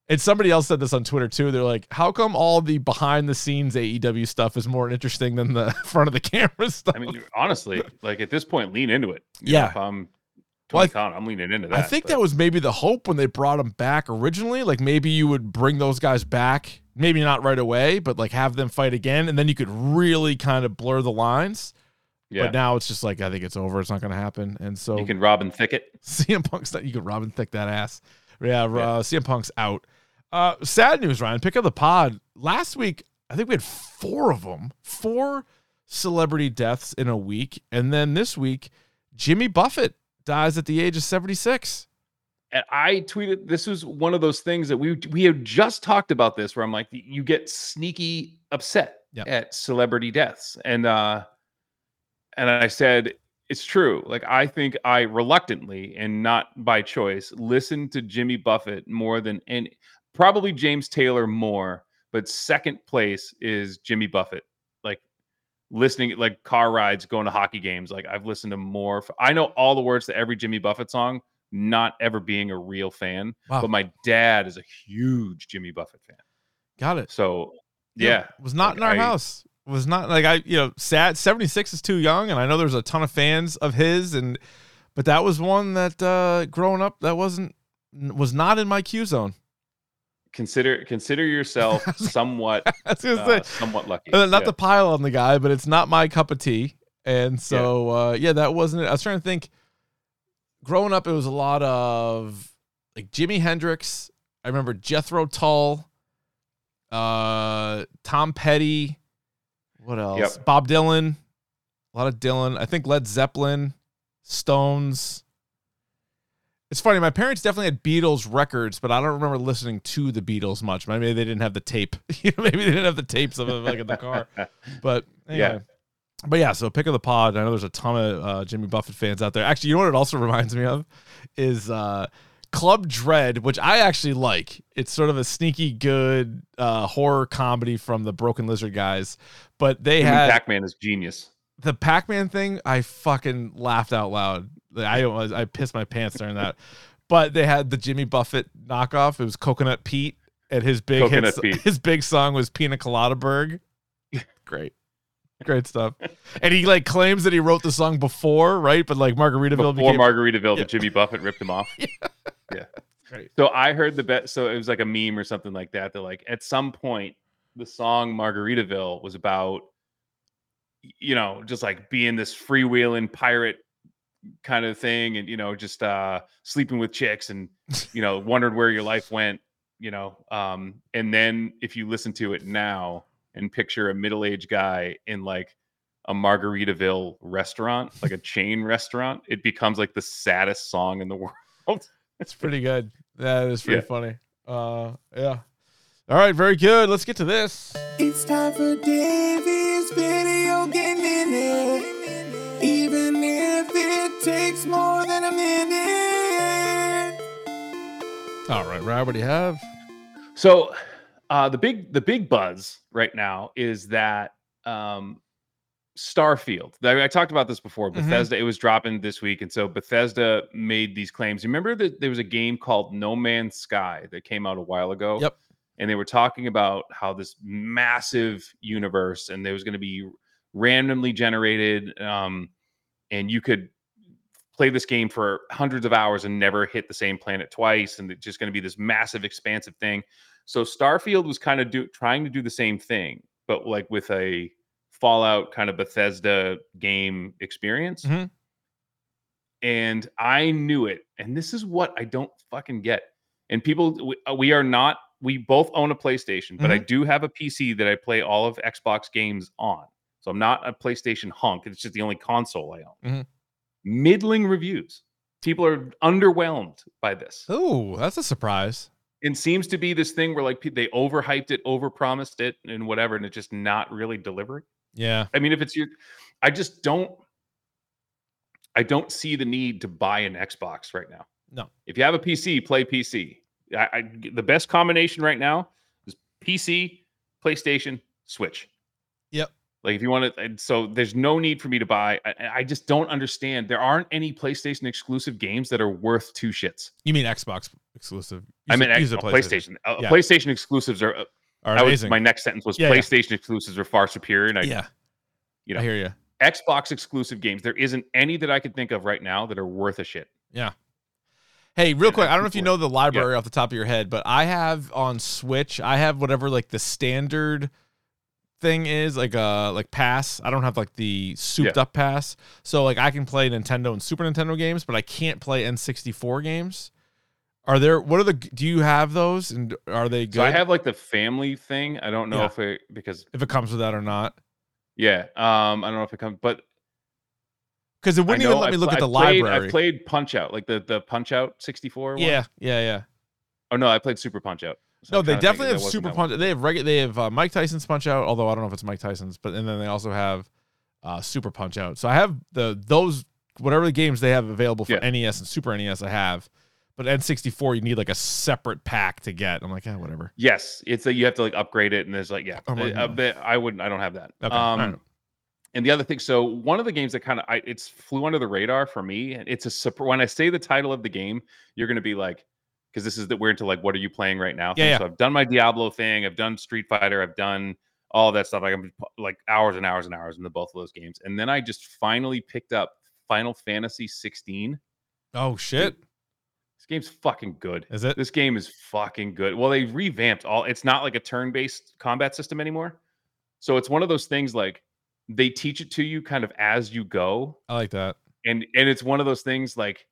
and somebody else said this on Twitter too. They're like, how come all the behind the scenes AEW stuff is more interesting than the <laughs> front of the camera stuff? I mean, honestly, like at this point, lean into it. You Yeah. know, if I'm Well, I Khan, I'm leaning into that. I think but- that was maybe the hope when they brought him back originally. Like maybe you would bring those guys back, maybe not right away, but like have them fight again, and then you could really kind of blur the lines. yeah. But now it's just like I think it's over. It's not going to happen, and so you can Robin Thicket. <laughs> CM Punk's not. You could Robin Thick that ass. Yeah, uh, CM Punk's out. Uh, sad news, Ryan. Pick up the pod. Last week, I think we had four of them. Four celebrity deaths in a week, and then this week, Jimmy Buffett dies at the age of seventy six. And I tweeted this was one of those things that we we have just talked about this where I'm like you get sneaky upset Yep. at celebrity deaths and uh and I said it's true like I think I reluctantly and not by choice listened to Jimmy Buffett more than and probably James Taylor more but second place is Jimmy Buffett like listening like car rides going to hockey games like I've listened to more I know all the words to every Jimmy Buffett song not ever being a real fan Wow. but my dad is a huge Jimmy Buffett fan Got it. so yeah, was not in our I- house. Was not like I, you know, sad. Seventy six is too young, and I know there's a ton of fans of his, and but that was one that uh growing up that wasn't was not in my Q zone. Consider consider yourself <laughs> somewhat <laughs> I was gonna uh, somewhat lucky. Uh, not Yeah. to pile on the guy, but it's not my cup of tea. And so, uh, yeah, that wasn't it. I was trying to think. Growing up, it was a lot of like Jimi Hendrix. I remember Jethro Tull, uh, Tom Petty. What else? Yep. Bob Dylan. A lot of Dylan. I think Led Zeppelin, Stones. It's funny. My parents definitely had Beatles records, but I don't remember listening to the Beatles much. Maybe they didn't have the tape. <laughs> You know, maybe they didn't have the tapes of it like in the car. <laughs> But anyway. Yeah. But yeah, so pick of the pod. I know there's a ton of uh, Jimmy Buffett fans out there. Actually, you know what it also <laughs> reminds me of is uh, Club Dread, which I actually like. It's sort of a sneaky good uh, horror comedy from the Broken Lizard guys. But they Human had Pac-Man is genius. the Pac-Man thing, I fucking laughed out loud. I was I pissed my pants during that. But they had the Jimmy Buffett knockoff. It was Coconut Pete, and his big Coconut hit, Pete. his big song was Pina Coladaburg. <laughs> Great, great stuff. And he like claims that he wrote the song before, right? But like Margaritaville Before became Margaritaville, Yeah. the Jimmy Buffett ripped him off. <laughs> yeah. Great. So I heard the bet. So it was like a meme or something like that. That like at some point the song Margaritaville was about, you know, just like being this freewheeling pirate kind of thing, and you know, just uh sleeping with chicks, and you know, wondered where your life went. You know, um, and then if you listen to it now and picture a middle-aged guy in like a Margaritaville restaurant, like a <laughs> chain restaurant, it becomes like the saddest song in the <laughs> world. It's pretty good. That is pretty Yeah. funny. Uh, yeah. All right, very good. Let's get to this. It's time for Davey's video game minute. Even if it takes more than a minute. All right, Rob, what do you have? So uh the big the big buzz right now is that um Starfield. I, I talked about this before. Mhm. Bethesda, it was dropping this week, and so Bethesda made these claims. Remember that there was a game called No Man's Sky that came out a while ago. Yep. And they were talking about how this massive universe, and there was going to be randomly generated, um, and you could play this game for hundreds of hours and never hit the same planet twice, and it's just going to be this massive, expansive thing. So Starfield was kind of do, trying to do the same thing, but like with a Fallout kind of Bethesda game experience. Mhm. And I knew it. And this is what I don't fucking get. And people, we, uh, we are not, we both own a PlayStation, but I do have a PC that I play all of Xbox games on. So I'm not a PlayStation hunk. It's just the only console I own. Mhm. Middling reviews. People are underwhelmed by this Oh, that's a surprise. it seems to be this thing where like they overhyped it, overpromised it, and whatever, and it's just not really delivering. Yeah. I mean, if it's your, I just don't, I don't see the need to buy an Xbox right now. No. If you have a PC, play PC. I, I the best combination right now is PC, PlayStation, Switch. Yep. Like if you want to, so there's no need for me to buy. I, I just don't understand. There aren't any PlayStation exclusive games that are worth two shits. You mean Xbox exclusive? You I mean, X- said PlayStation. Uh, Yeah. PlayStation exclusives are. Uh, Are I was, amazing. my next sentence was Yeah, yeah. PlayStation exclusives are far superior, and I, yeah. you know, I hear you. Xbox exclusive games. There isn't any that I could think of right now that are worth a shit. Yeah. Hey, real quick, I don't know if you know the library off the top of your head, but I have on Switch, I have whatever like the standard thing is, like uh like pass. I don't have like the souped Yeah. up pass. So like I can play Nintendo and Super Nintendo games, but I can't play N64 games. Are there what are the do you have those and are they good? So I have like the family thing. I don't know Yeah. if it because if it comes with that or not. yeah, um, I don't know if it comes, but Because it wouldn't even let I me look pl- at I the played, library. I played Punch Out, like the the Punch Out 64. one. yeah, yeah, yeah. Oh no, I played Super Punch Out. So No, I'm they to definitely have Super. Punch. They have regular. They have uh, Mike Tyson's Punch Out, although I don't know if it's Mike Tyson's. But and then they also have uh, Super Punch Out. So I have the those whatever the games they have available for Yeah. NES and Super NES. I have, but N64 you need like a separate pack to get. I'm like, yeah, whatever. Yes, it's that you have to like upgrade it, and there's like yeah, Oh but I wouldn't. I don't have that. Okay, Um, and the other thing, so one of the games that kind of I it's flew under the radar for me. and It's a when I say the title of the game, you're gonna be like, because this is that we're into like, what are you playing right now? Yeah, yeah. So I've done my Diablo thing. I've done Street Fighter. I've done all that stuff. Like I'm like hours and hours and hours into both of those games, and then I just finally picked up Final Fantasy 16. Oh shit, This game's fucking good. is it? This game is fucking good. Well, they revamped all. It's not like a turn-based combat system anymore. So it's one of those things like they teach it to you kind of as you go, I like that. and and it's one of those things like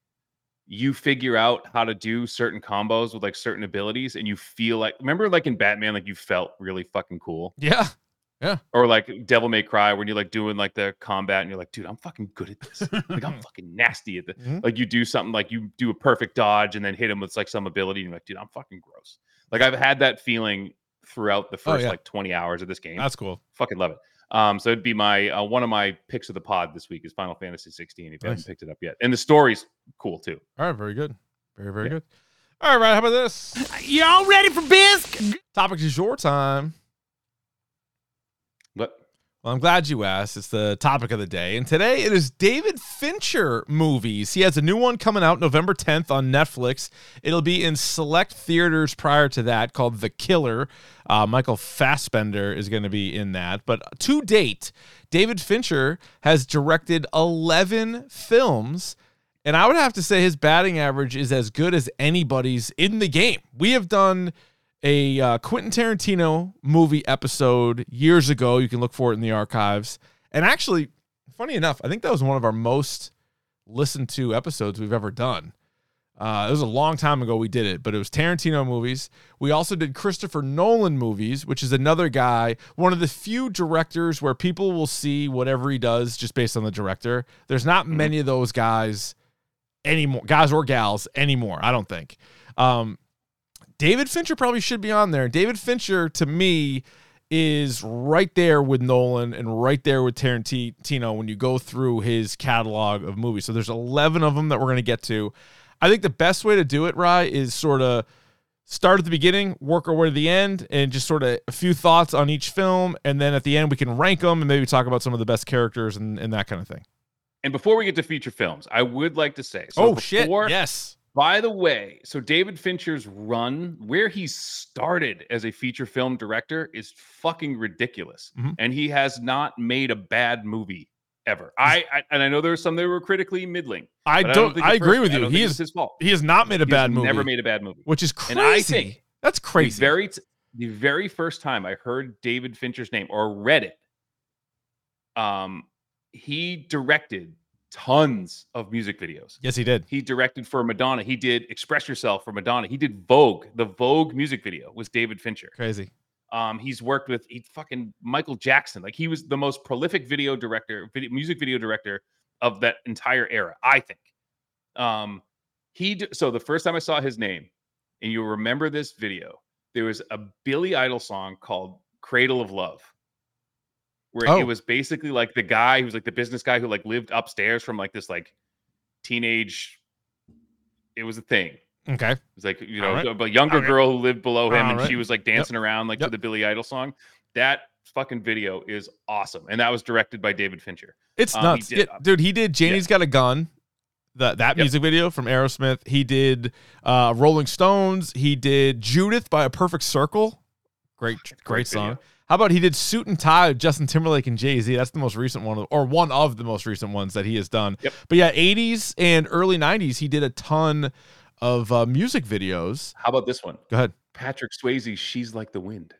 you figure out how to do certain combos with like certain abilities, and you feel like remember like in Batman, like you felt really fucking cool, Yeah, Yeah. or like Devil May Cry when you're like doing like the combat, and you're like, dude, I'm fucking good at this. like I'm <laughs> fucking nasty at this. Mhm. Like you do something like you do a perfect dodge and then hit him with like some ability, and you're like, dude, I'm fucking gross. Like I've had that feeling throughout the Oh, first yeah. like 20 hours of this game. that's cool. fucking love it. Um, so it'd be my uh, one of my picks of the pod this week is Final Fantasy 16. If you Nice. haven't picked it up yet, and the story's cool too. All right, very good, very very Yeah. good. All right, Ryan, how about this? Y'all ready for bisque? Topic is your time. Well, I'm glad you asked. It's the topic of the day. And today it is David Fincher movies. He has a new one coming out November 10th on Netflix. It'll be in select theaters prior to that called The Killer. Uh, Michael Fassbender is going to be in that. But to date, David Fincher has directed 11 films. And I would have to say his batting average is as good as anybody's in the game. We have done a uh, Quentin Tarantino movie episode years ago. You can look for it in the archives. And actually, funny enough, I think that was one of our most listened to episodes we've ever done. Uh, it was a long time ago we did it, but it was Tarantino movies. We also did Christopher Nolan movies, which is another guy, one of the few directors where people will see whatever he does just based on the director. There's not many of those guys anymore, guys or gals anymore. I don't think. Um, David Fincher probably should be on there. David Fincher to me is right there with Nolan and right there with Tarantino when you go through his catalog of movies. So there's 11 of them that we're going to get to. I think the best way to do it, Rye, is sort of start at the beginning, work our way to the end, and just sort of a few thoughts on each film. And then at the end, we can rank them and maybe talk about some of the best characters and, and that kind of thing. and before we get to feature films, I would like to say, so oh, shit. before- Yes. By the way, so David Fincher's run, where he started as a feature film director, is fucking ridiculous, Mhm. and he has not made a bad movie ever. I, I and I know there were some that were critically middling. I don't, think I, agree with you. He is his fault. he has not made a He's bad movie, Never made a bad movie. which is crazy. And I think That's crazy. The very the very first time I heard David Fincher's name or read it, um, he directed tons of music videos. yes, he did. He directed for Madonna. He did Express Yourself for Madonna. He did Vogue. The Vogue music video was David Fincher. Crazy. Um, he's worked with he fucking Michael Jackson. Like he was the most prolific video director, video, music video director of that entire era, I think. Um, he so the first time I saw his name, and you'll remember this video, there was a Billy Idol song called Cradle of Love, where Oh. it was basically like the guy who was like the business guy who like lived upstairs from like this like teenage. It was a thing. Okay. It was like you know Alright. a younger Alright. girl who lived below him, and Alright. she was like dancing around like Yep. to the Billy Idol song. That fucking video is awesome, and that was directed by David Fincher. It's Um, he nuts, did, Yeah, uh, dude. He did Janie's Got a Gun, that that Yep. music video from Aerosmith. He did uh, Rolling Stones. He did Judith by a Perfect Circle. Great, great, great song. video. How about he did Suit and Tie with Justin Timberlake and Jay Z? That's the most recent one, or one of the most recent ones that he has done. Yep. But yeah, 80s and early 90s, he did a ton of uh, music videos. How about this one? Go ahead. Patrick Swayze, "She's Like the Wind."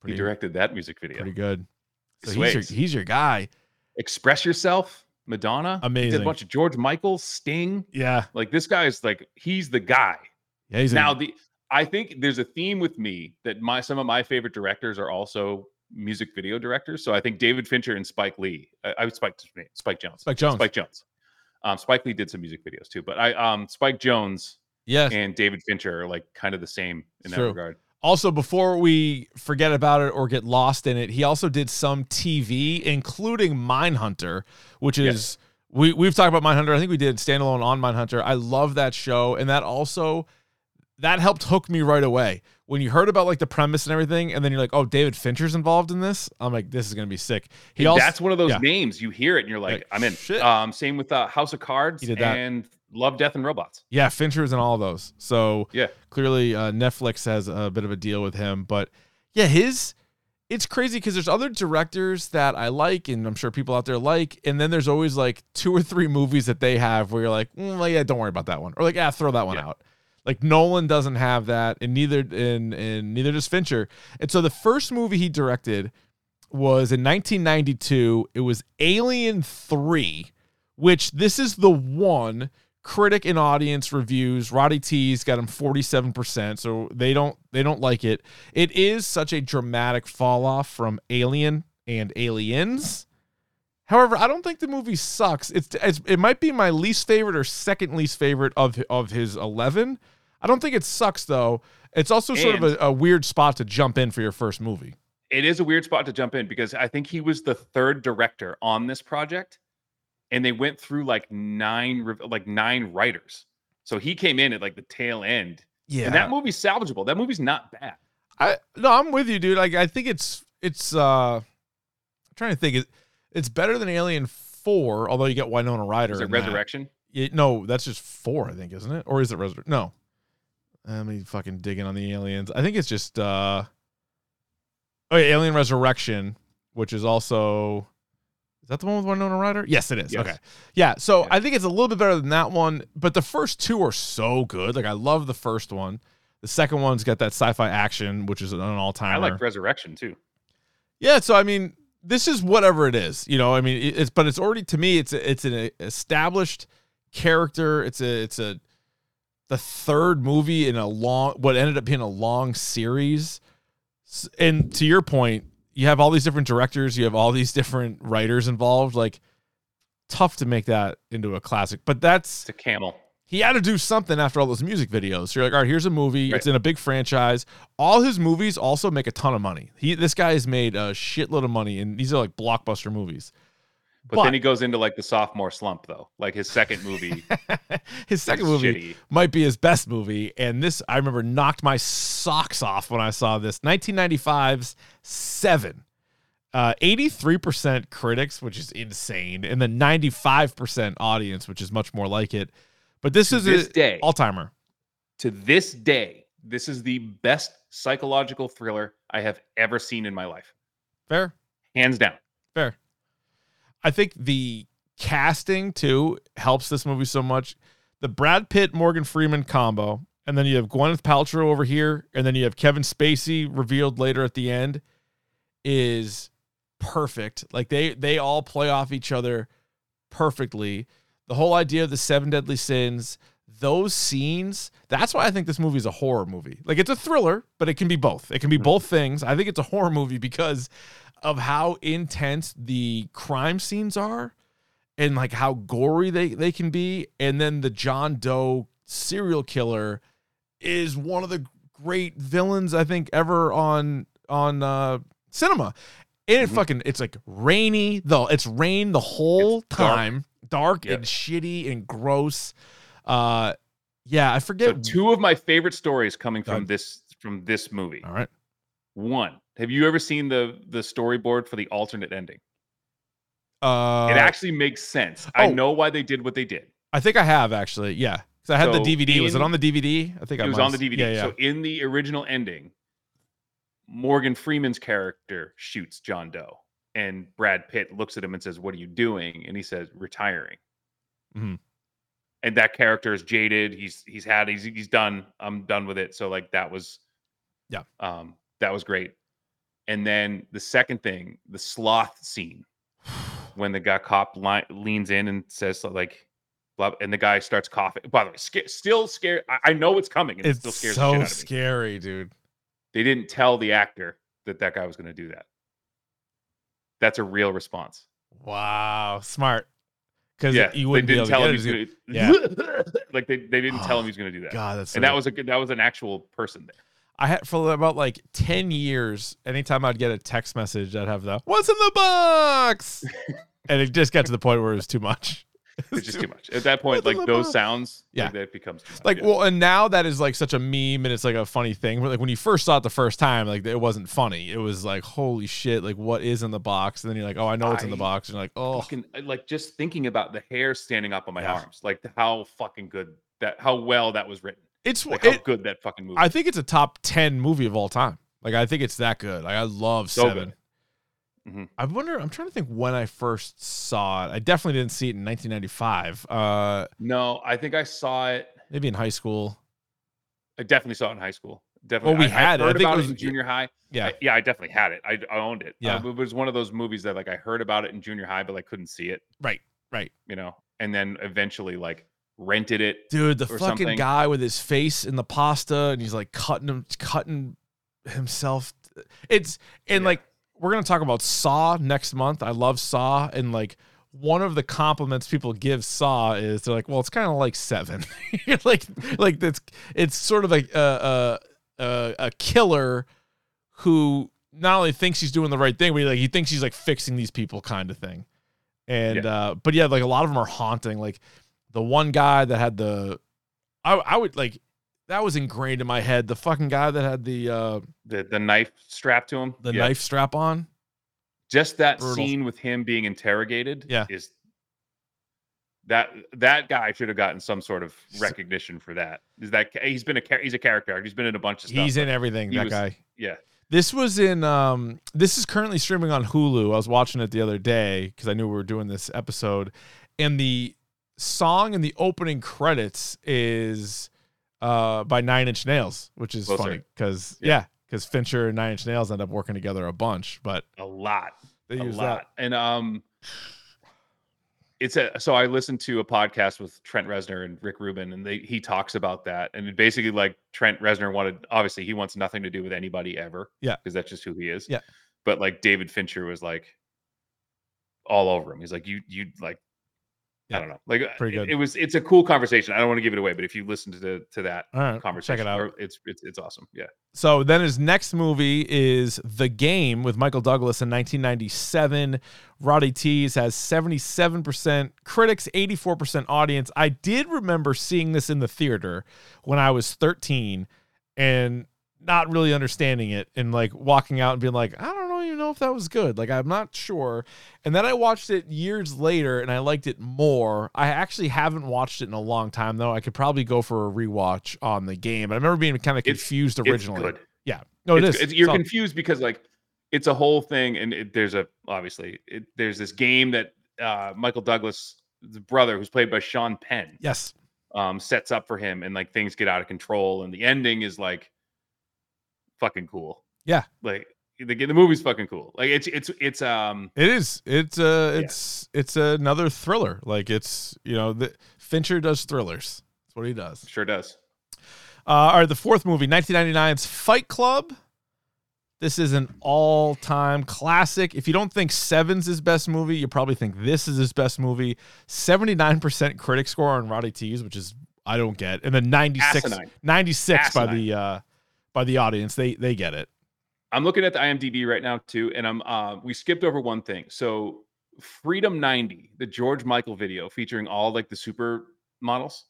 Pretty, he directed that music video. pretty good. So Sways. he's your, he's your guy. Express Yourself, Madonna. Amazing. He did a bunch of George Michael, Sting. Yeah. Like this guy is like he's the guy. Yeah. He's a- now the I think there's a theme with me that my some of my favorite directors are also music video directors. So I think David Fincher and Spike Lee. I, I Spike Spike Jonze. Spike Jonze. Spike Jonze. Um, Spike Lee did some music videos too, but I um Spike Jonze yes. and David Fincher are like kind of the same in that regard. Also, before we forget about it or get lost in it, he also did some TV, including Mindhunter, which is Yes. we we've talked about Mindhunter. I think we did standalone on Mindhunter. I love that show, and that also that helped hook me right away. When you heard about like the premise and everything, and then you're like, "Oh, David Fincher's involved in this." I'm like, "This is gonna be sick." He also that's one of those yeah. names you hear it and you're like, Like, I'm in. shit. Um, same with uh, House of Cards and Love, Death, and Robots. Yeah, Fincher Fincher's in all those. So Yeah. clearly uh, Netflix has a bit of a deal with him. But yeah, his it's crazy because there's other directors that I like, and I'm sure people out there like, and then there's always like two or three movies that they have where you're like, mm, well, yeah, don't worry about that one, or like, ah, throw that one Yeah. out. Like Nolan doesn't have that, and neither and and neither does Fincher. And so the first movie he directed was in 1992. It was Alien Three, which this is the one critic and audience reviews. Roddy T's got him 47%, so they don't they don't like it. It is such a dramatic fall off from Alien and Aliens. However, I don't think the movie sucks. It's, it's it might be my least favorite or second least favorite of of his 11. I don't think it sucks though. It's also sort of a, a weird spot to jump in for your first movie. It is a weird spot to jump in because I think he was the third director on this project, and they went through like nine like nine writers. So he came in at like the tail end, Yeah. and that movie's salvageable. That movie's not bad. I no, I'm with you, dude. Like I think it's it's uh I'm trying to think it it's better than Alien 4, although you get Winona Ryder. Is it in that. Resurrection? It- no, that's just 4, I think, isn't it? Or is it Resurrection? No. Let me fucking dig in on the aliens. I think it's just uh Oh, yeah, Alien Resurrection, which is also is that the one with Winona Ryder? Yes, it is. Yes. Okay. Yeah. So Yeah. I think it's a little bit better than that one, but the first two are so good. Like I love the first one. The second one's got that sci-fi action, which is an all time. I like Resurrection too. Yeah, so I mean, this is whatever it is, you know. I mean, it's but it's already to me, it's a, it's an established character. It's a it's a the third movie in a long what ended up being a long series. And to your point, you have all these different directors, you have all these different writers involved. Like, tough to make that into a classic. But that's It's a camel. He had to do something after all those music videos. So you're like, all right, here's a movie. Right. It's in a big franchise. All his movies also make a ton of money. He this guy has made a shitload of money, and these are like blockbuster movies. But, But- then he goes into like the sophomore slump though. Like his second movie. <laughs> his second movie shitty. might be his best movie, and this I remember knocked my socks off when I saw this. 1995's Seven. Uh, 83% critics, which is insane, and then 95% audience, which is much more like it. But this is this day. all timer. to this day, this is the best psychological thriller I have ever seen in my life. Fair. Hands down. Fair. I think the casting too helps this movie so much. The Brad Pitt Morgan Freeman combo, and then you have Gwyneth Paltrow over here, and then you have Kevin Spacey revealed later at the end, is perfect. Like they they all play off each other perfectly. The whole idea of the seven deadly sins, those scenes, that's why I think this movie is a horror movie. Like it's a thriller, but it can be both. It can be both things. I think it's a horror movie because of how intense the crime scenes are and like how gory they, they can be. And then the John Doe serial killer is one of the great villains I think ever on on uh cinema. And it Mhm. fucking it's like rainy though. It's rain the whole It's time. Dark Yep. and shitty and gross. Uh yeah, I forget. So two of my favorite stories coming from this from this movie. All right. One, have you ever seen the the storyboard for the alternate ending? Uh it actually makes sense. I oh. know why they did what they did. I think I have actually. Yeah. Cuz I had the So DVD. Was it on the DVD? I think I was might on the DVD. Yeah, yeah. So in the original ending, Morgan Freeman's character shoots John Doe, and Brad Pitt looks at him and says, "What are you doing?" And he says, "Retiring." Mhm. And that character is jaded. He's he's had he's he's done. I'm done with it. So like that was, Yeah. um, that was great. And then the second thing, the sloth scene, <sighs> when the guy cop leans in and says like, blah, and the guy starts coughing. By the way, sca- still scared. I, I know it's coming. And it it's still scares so shit out of me scary, dude. they didn't tell the actor that that guy was going to do that. That's a real response. Wow, smart. Cuz Yeah, you wouldn't be didn't able tell to him he's going <laughs> to. <laughs> like they, they didn't tell him oh, he was going to do that. God, that's and so that was a good. That was an actual person there. I had for about like 10 years, anytime I'd get a text message, I'd have the what's in the box? <laughs> and it just got to the point where it was too much. <laughs> It's just too much at that point. Like those sounds. Yeah. like, that becomes too much, Like, yeah. well, and now that is like such a meme and it's like a funny thing. But like when you first saw it the first time, like it wasn't funny. It was like, holy shit, like what is in the box? And then you're like, oh, I know what's in the box. And you're like, oh, fucking uh, like just thinking about the hair standing up on my Yeah. arms, like how fucking good that, how well that was written, it's like how it, good that fucking movie. I think it's a top 10 movie of all time. Like, I think it's that good. Like, I love So Seven. good. Mhm. I wonder, I'm trying to think when I first saw it. I definitely didn't see it in 1995. Uh, no, I think I saw it. maybe in high school. I definitely saw it in high school. Definitely, we I- I had it. I heard it about was- in junior high. Yeah. I- yeah, I definitely had it. I, I owned it. Yeah. Uh, it was one of those movies that like I heard about it in junior high, but like couldn't see it. Right. Right. You know, and then eventually like rented it. Dude, the fucking something. guy with his face in the pasta and he's like cutting him, cutting himself. It's and Yeah. like we're gonna talk about Saw next month. I love Saw and like one of the compliments people give Saw is they're like, well, it's kind of like Seven. <laughs> Like, like it's it's sort of like a a, a a killer who not only thinks he's doing the right thing, but he, like he thinks he's like fixing these people, kind of thing. And uh, but yeah, like a lot of them are haunting. Like the one guy that had the, I I would like that was ingrained in my head. The fucking guy that had the uh The the knife strapped to him. the Yeah. knife strap on. Just that Brutal. scene with him being interrogated. Yeah. Is that that guy should have gotten some sort of recognition for that? Is that he's been a he's a character. He's been in a bunch of stuff. He's in everything. That was- guy. Yeah. This was in um this is currently streaming on Hulu. I was watching it the other day because I knew we were doing this episode. And the song in the opening credits is uh by Nine Inch Nails, which is Closer. funny because Yeah. yeah, because Fincher and Nine Inch Nails end up working together a bunch, but A lot. they a use lot. And um it's a so I listened to a podcast with Trent Reznor and Rick Rubin, and they he talks about that. And it basically like Trent Reznor wanted obviously he wants nothing to do with anybody ever. Yeah. Because that's just who he is. Yeah. But like David Fincher was like all over him. He's like, you you like Yeah. I don't know. Like uh, Pretty it- good. It, was it's a cool conversation. I don't want to give it away, but if you listen to the to that right, conversation, check it out. it's it's it's awesome. Yeah. So then his next movie is The Game with Michael Douglas in 1997. Roddy Tees has 77% critics, 84% audience. I did remember seeing this in the theater when I was 13 and not really understanding it and like walking out and being like, I don't know, even know if that was good. Like I'm not sure. And then I watched it years later and I liked it more. I actually haven't watched it in a long time though. I could probably go for a rewatch on the game. But I remember being kind of It's- confused originally. It's. Yeah. No, it it's, is. it's- you're It's confused because like it's a whole thing, and it, there's a obviously it, there's this game that uh, Michael Douglas, the brother, who's played by Sean Penn, yes. um, sets up for him, and like things get out of control, and the ending is like fucking cool. Yeah. like the the movie's fucking cool. Like it's it's it's um It is. It's uh Yeah. it's it's another thriller. Like it's you know the Fincher does thrillers. That's what he does. sure does. Uh, all right, the fourth movie, 1999's Fight Club. This is an all-time classic. If you don't think Seven's his best movie, you probably think this is his best movie. 79% critic score on Roddy Tees, which is I don't get. And then 96 Asinine. 96 by the uh by the audience. They they get it. I'm looking at the IMDb right now too, and I'm uh, we skipped over one thing. So Freedom 90, the George Michael video featuring all like the super models,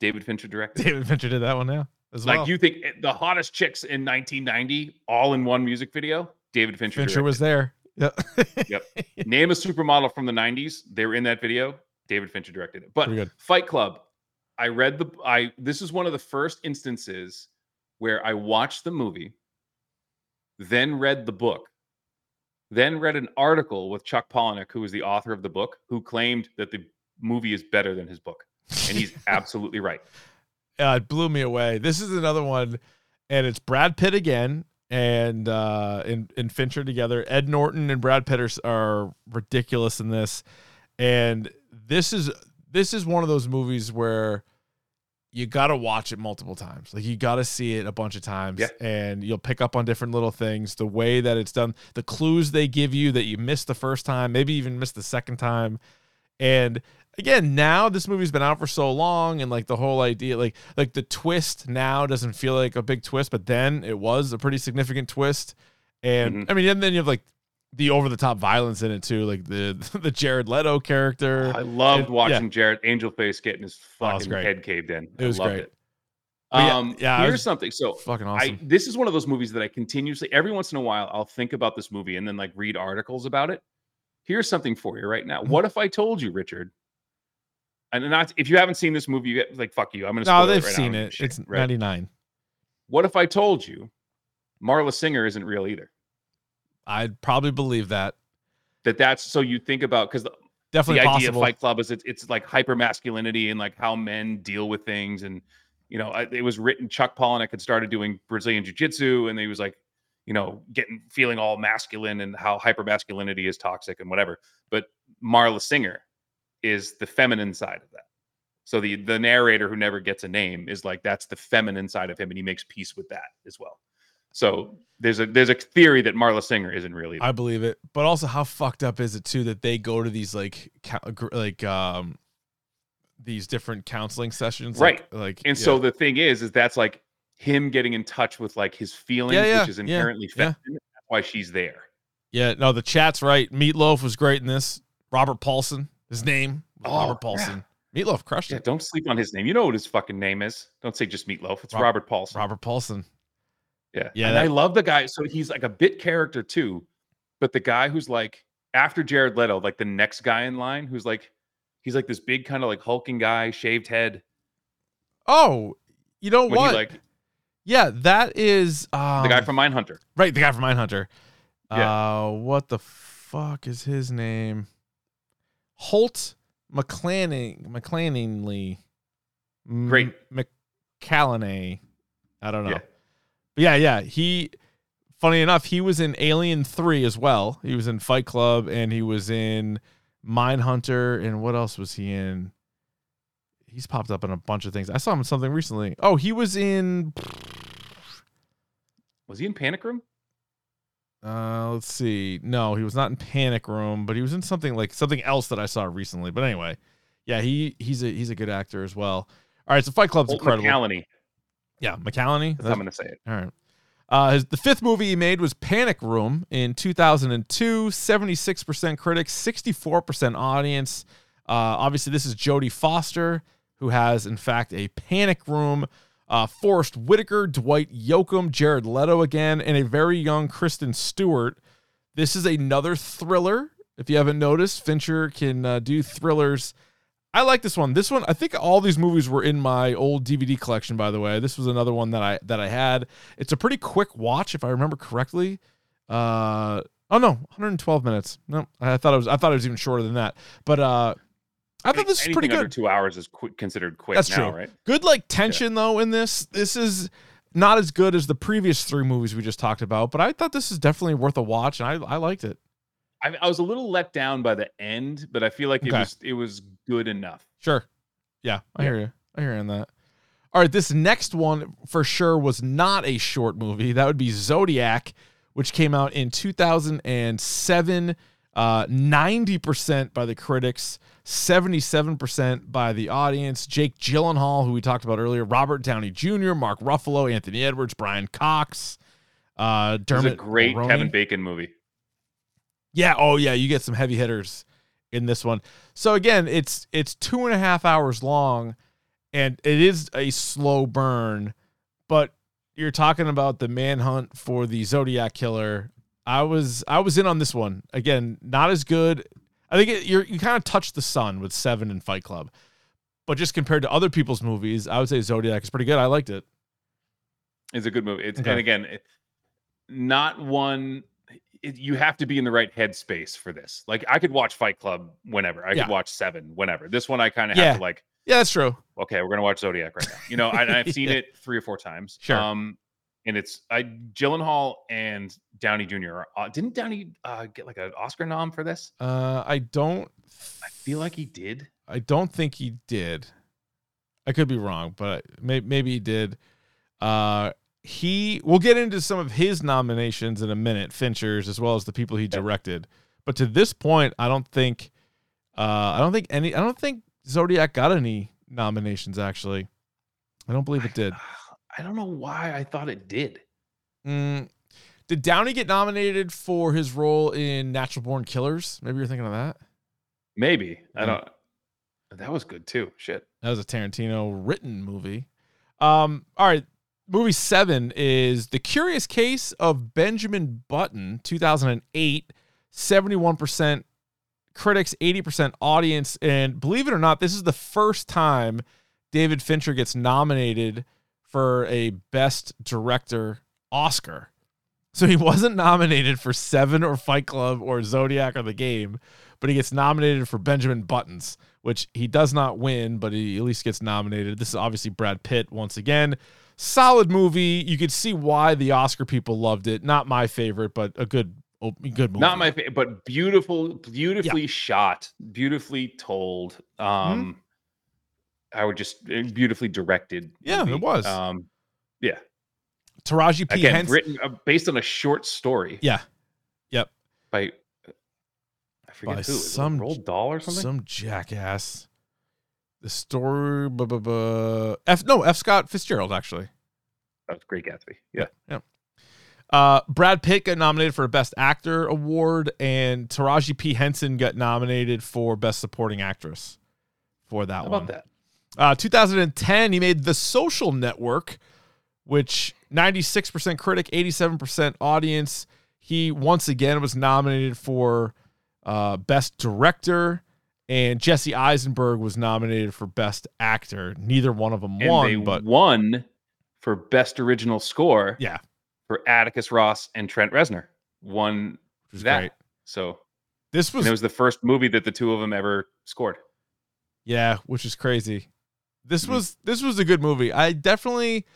David Fincher directed. David Fincher did that one now as like well. you think the hottest chicks in 1990 all in one music video? David Fincher. Fincher was there. Yep. <laughs> Yep. Name a supermodel from the 90s. They were in that video. David Fincher directed it. But Fight Club, I read the I this is one of the first instances where I watched the movie, then read the book, then read an article with Chuck Palahniuk, who was the author of the book, who claimed that the movie is better than his book. And he's <laughs> absolutely right. uh, it blew me away. This is another one, and it's Brad Pitt again, and uh, and, and Fincher together. Ed Norton and Brad Pitt are, are ridiculous in this, and this is this is one of those movies where you got to watch it multiple times. Like you got to see it a bunch of times, Yeah. and you'll pick up on different little things. The way that it's done, the clues they give you that you missed the first time, maybe even missed the second time, and again now this movie's been out for so long and like the whole idea like like the twist now doesn't feel like a big twist but then it was a pretty significant twist and Mhm. i mean and then you have like the over the top violence in it too like the <laughs> the jared leto character I loved yeah. watching Jared Angel Face getting his Oh, fucking great. head caved in. It was I loved great. it. Yeah- Um, yeah, I here's something. So fucking awesome I this is one of those movies that I continuously every once in a while I'll think about this movie and then like read articles about it. Here's something for you right now. Mm-hmm. What if I told you, Richard? And not if you haven't seen this movie, you get like fuck you. I'm gonna. no they've right seen a it shit, it's right? 99 What if I told you, Marla Singer isn't real either? I'd probably believe that That that's so you think about because definitely the idea possible of Fight Club is it's, it's like hyper masculinity and like how men deal with things. And, you know, I- it was written, Chuck Palahniuk had started doing Brazilian Jiu Jitsu and he was like, you know, getting feeling all masculine and how hyper masculinity is toxic and whatever. But Marla Singer is the feminine side of that. So the the narrator who never gets a name is like that's the feminine side of him, and he makes peace with that as well. So there's a there's a theory that Marla Singer isn't really I believe it. But also, how fucked up is it too that they go to these like like um these different counseling sessions, like, Like, And yeah. so the thing is, is that's like him getting in touch with like his feelings, yeah, which is inherently yeah. feminine. That's why she's there. yeah, no, the chat's right. Meatloaf was great in this. Robert Paulson, his name, Oh, Robert Paulson. Meatloaf crushed Yeah, it. don't sleep on his name. You know what his fucking name is. Don't say just Meatloaf. It's Rob- Robert Paulson. Robert Paulson. Yeah. Yeah, And that- I love the guy. So he's like a bit character too, but the guy who's like after Jared Leto, like the next guy in line, who's like he's like this big kind of like hulking guy, shaved head. Oh, you know When what? he like yeah, that is um, the guy from Mindhunter. right. The guy from Mindhunter. Yeah. Uh, what the fuck is his name? Holt McClanning McClanningly. Great. McCallany. I don't know. Yeah. But yeah, yeah. He funny enough, he was in Alien 3 as well. He was in Fight Club and he was in Mindhunter. and what else was he in? He's popped up in a bunch of things. I saw him in something recently. Oh, he was in Was he in Panic Room? uh let's see. No, he was not in Panic Room, but he was in something like something else that I saw recently. But anyway, yeah, he he's a he's a good actor as well. All right, so Fight Club's Holt incredible. McCallany. Yeah, McCallany. That's how I'm gonna say it. All right. Uh, his, the fifth movie he made was Panic Room in 2002. 76% critics, 64% audience. Uh, obviously, this is Jodie Foster, who has, in fact, a Panic Room. Uh, Forest Whitaker, Dwight Yoakam, Jared Leto again, and a very young Kristen Stewart. This is another thriller. If you haven't noticed, Fincher can uh, do thrillers. I like this one. This one, I think all these movies were in my old DVD collection. By the way, this was another one that I that I had. It's a pretty quick watch, if I remember correctly. Uh oh no, 112 minutes. No, I thought it was I thought it was even shorter than that. But uh I thought this was Anything pretty good. two hours is quick, considered quick That's now, true. right? Good like tension though in this. This is not as good as the previous three movies we just talked about, but I thought this is definitely worth a watch, and I I liked it. I, I was a little let down by the end, but I feel like it Okay. was it was good enough. Sure. Yeah, I Yeah. hear you. I hear you on that. All right, this next one for sure was not a short movie. That would be Zodiac, which came out in 2007. Uh, 90% by the critics, 77% by the audience. Jake Gyllenhaal, who we talked about earlier, Robert Downey Jr., Mark Ruffalo, Anthony Edwards, Brian Cox. Uh, It was Dermot a great. Kevin Bacon movie. Yeah. Oh, yeah. You get some heavy hitters in this one. So again, it's it's two and a half hours long, and it is a slow burn. But you're talking about the manhunt for the Zodiac killer. I was I was in on this one again. Not as good. I think it, you're you kind of touched the sun with Seven and Fight Club, but just compared to other people's movies, I would say Zodiac is pretty good. I liked it. It's a good movie. It's Okay. and again, it, not one. It, you have to be in the right headspace for this. Like I could watch Fight Club whenever. I Yeah. could watch Seven whenever. This one I kind of Yeah. have to like. Yeah, that's true. Okay, we're gonna watch Zodiac right now. You know, I, I've <laughs> seen Yeah. it three or four times. Sure. Um, and it's I Gyllenhaal and Downey Jr. Uh, didn't Downey uh, get like an Oscar nom for this? Uh, I don't. I feel like he did. I don't think he did. I could be wrong, but may, maybe he did. Uh, he. We'll get into some of his nominations in a minute, Fincher's as well as the people he directed. But to this point, I don't think. Uh, I don't think any. I don't think Zodiac got any nominations. Actually, I don't believe it did. <sighs> I don't know why I thought it did. Mm, did Downey get nominated for his role in Natural Born Killers? Maybe you're thinking of that. Maybe I don't. That was good too. Shit. That was a Tarantino written movie. Um, all right. Movie seven is The Curious Case of Benjamin Button, 2008, 71% critics, 80% audience. And believe it or not, this is the first time David Fincher gets nominated for a Best Director Oscar. So he wasn't nominated for Seven or Fight Club or Zodiac or The Game, but he gets nominated for Benjamin Buttons, which he does not win, but he at least gets nominated. This is obviously Brad Pitt once again. Solid movie. You could see why the Oscar people loved it. Not my favorite, but a good, good movie. Not my favorite, but beautiful, beautifully shot, beautifully told. Mm-hmm. Um, I would just uh, beautifully directed. Yeah, it was. Um, yeah. Taraji P Again, Henson. written uh, based on a short story. Yeah. Yep. By I forget By who. Some Roald Dahl or something. Some jackass. The story, bu- bu- bu- F no F Scott Fitzgerald actually. That was Great Gatsby. Yeah. Yeah. Uh, Brad Pitt got nominated for a Best Actor award, and Taraji P Henson got nominated for Best Supporting Actress for that How one. about that? Uh, 2010, he made The Social Network, which 96% critic, 87% audience. He once again was nominated for uh, Best Director, and Jesse Eisenberg was nominated for Best Actor. Neither one of them And won, but won for best original score. yeah, For Atticus Ross and Trent Reznor. Won was that. great. So This and was it was the first movie that the two of them ever scored. Yeah, which is crazy. This Mhm. was this was a good movie. I definitely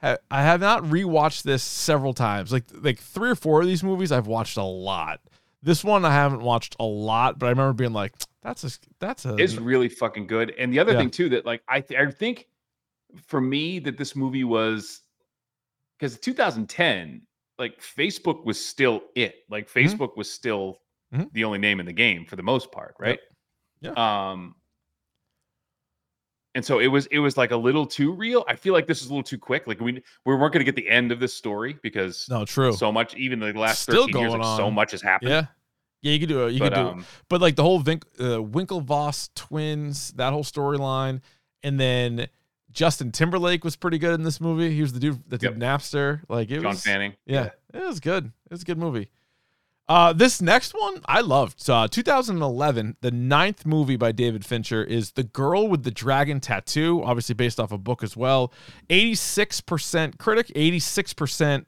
ha- I have not rewatched this several times. Like like three or four of these movies I've watched a lot. This one I haven't watched a lot, but I remember being like, "That's a that's a It's really fucking good. And the other Yeah. thing too that like I th- I think for me that this movie was because 2010 like Facebook was still it. Like Mhm. Facebook was still Mhm. the only name in the game for the most part, right? Yeah. Um and so it was it was like a little too real. I feel like this is a little too quick. Like we we weren't going to get the end of this story because no true. so much even the last Still 13 years like, so much has happened. yeah, yeah, you could do it. You but could do, um but like the whole Vink, uh, Winklevoss twins, that whole storyline, and then Justin Timberlake was pretty good in this movie. He was the dude that did Yep. Napster. Like it John was, Fanning. Yeah, it was good. It was a good movie. Uh, this next one I loved. So, uh, 2011, the ninth movie by David Fincher is The Girl with the Dragon Tattoo, obviously based off a book as well. 86% critic, 86%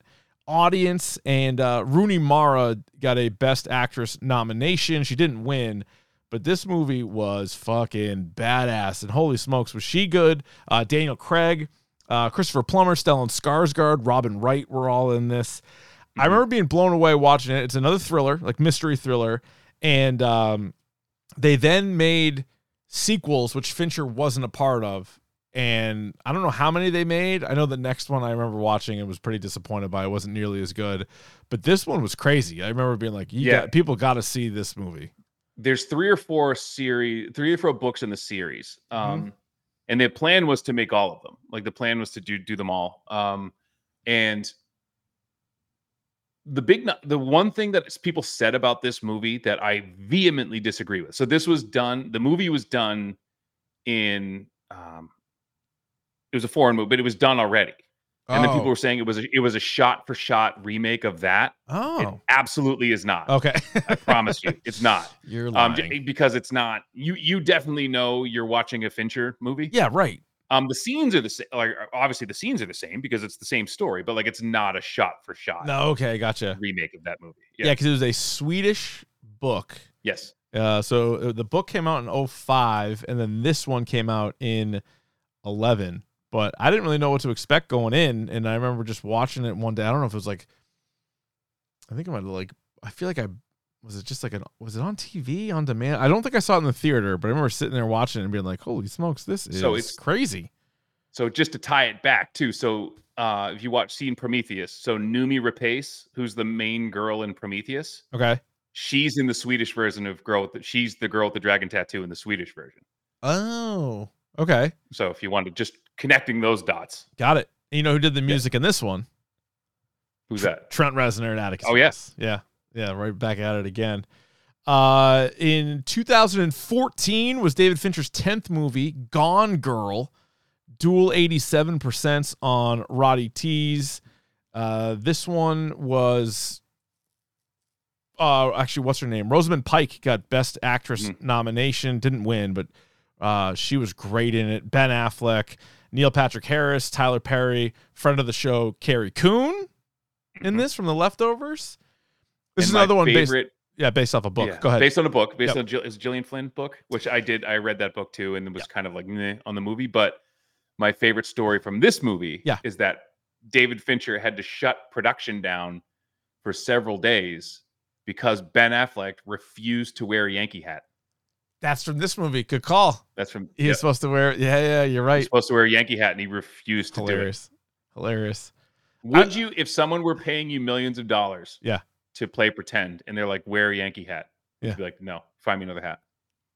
audience, and uh, Rooney Mara got a Best Actress nomination. She didn't win, but this movie was fucking badass. And holy smokes, was she good? Uh, Daniel Craig, uh, Christopher Plummer, Stellan Skarsgård, Robin Wright were all in this. I remember being blown away watching it. It's another thriller, like mystery thriller, and um, they then made sequels, which Fincher wasn't a part of. And I don't know how many they made. I know the next one I remember watching and was pretty disappointed by. It wasn't nearly as good, but this one was crazy. I remember being like, "You Yeah. got, people got to see this movie." there's three or four series, three or four books in the series. Mm-hmm. Um, and the plan was to make all of them. Like the plan was to do do them all. Um, and the big the one thing that people said about this movie that I vehemently disagree with. So this was done. The movie was done in. Um, it was a foreign movie, but it was done already. And then people were saying it was a, it was a shot for shot remake of that. It oh, absolutely is not. okay. I promise you, it's <laughs> not. You're Um, lying. j- because it's not. You you definitely know you're watching a Fincher movie. yeah, right. Um, the scenes are the same. Like obviously the scenes are the same because it's the same story, but like it's not a shot for shot No, okay, gotcha. remake of that movie. Yeah, because it was a Swedish book. Yes. Uh, so uh, the book came out in 05, and then this one came out in 11. But I didn't really know what to expect going in, and I remember just watching it one day. I don't know if it was like, I think I might like, I feel like I was it just like an was it on TV on demand? I don't think I saw it in the theater, but I remember sitting there watching it and being like, "Holy smokes, this is So it's- crazy." So just to tie it back too. So uh, if you watch Seen Prometheus, so Noomi Rapace, who's the main girl in Prometheus, Okay. she's in the Swedish version of Girl. With the, she's the girl with the dragon tattoo in the Swedish version. Oh, okay, So if you wanted just connecting those dots, got it. And you know who did the music in this one? who's that? Trent Reznor and Atticus. Oh, yeah. Ross. yeah, yeah, right back at it again. Uh, in 2014 was David Fincher's 10th movie, Gone Girl, dual 87% on Roddy T's. Uh, this one was, uh, actually, what's her name? Rosamund Pike got Best Actress Mhm. nomination, didn't win, but uh, she was great in it. Ben Affleck, Neil Patrick Harris, Tyler Perry, friend of the show, Carrie Coon in this from The Leftovers. This is And my another one based, favorite, yeah, based off a book. yeah, Go ahead. Based on a book, based Yep. on Jill, is Gillian Flynn book, which I did. I read that book too, and it was kind of like meh on the movie. But my favorite story from this movie Yeah. is that David Fincher had to shut production down for several days because Ben Affleck refused to wear a Yankee hat. That's from this movie. Good call. That's from He yeah, was supposed to wear. Yeah, yeah, you're right. supposed to wear a Yankee hat, and he refused to Hilarious, do it. Hilarious. Hilarious. Would you, if someone were paying you millions of dollars, Yeah. to play pretend, and they're like, wear a Yankee hat? You'd Yeah. be like, no, find me another hat.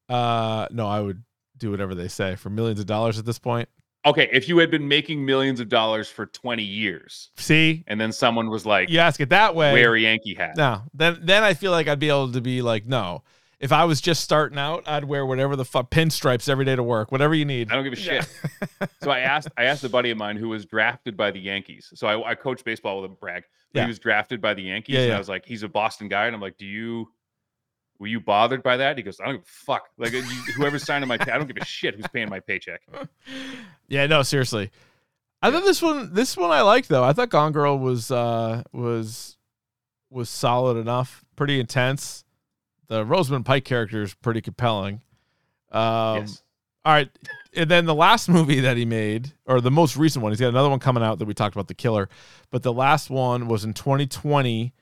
Uh, no, I would do whatever they say for millions of dollars at this point. Okay, if you had been making millions of dollars for 20 years, See, and then someone was like, you ask it that way. wear a Yankee hat. No, then then I feel like I'd be able to be like, no. If I was just starting out, I'd wear whatever the fuck pinstripes every day to work, whatever you need. I don't give a Yeah. shit. so I <laughs> asked I asked a buddy of mine who was drafted by the Yankees. So I, I coach baseball with him, brag. Yeah. He was drafted by the Yankees. Yeah, and yeah. I was like, he's a Boston guy. And I'm like, do you were you bothered by that? He goes, I don't give a fuck. Like you, whoever's signing my, I don't give a shit who's paying my paycheck. <laughs> yeah, no, seriously. I thought this one this one I liked though. I thought Gone Girl was uh was was solid enough, pretty intense. The Rosamund Pike character is pretty compelling. Um yes. all right. And then the last <laughs> movie that he made, or the most recent one, he's got another one coming out that we talked about, The Killer. But the last one was in 2020.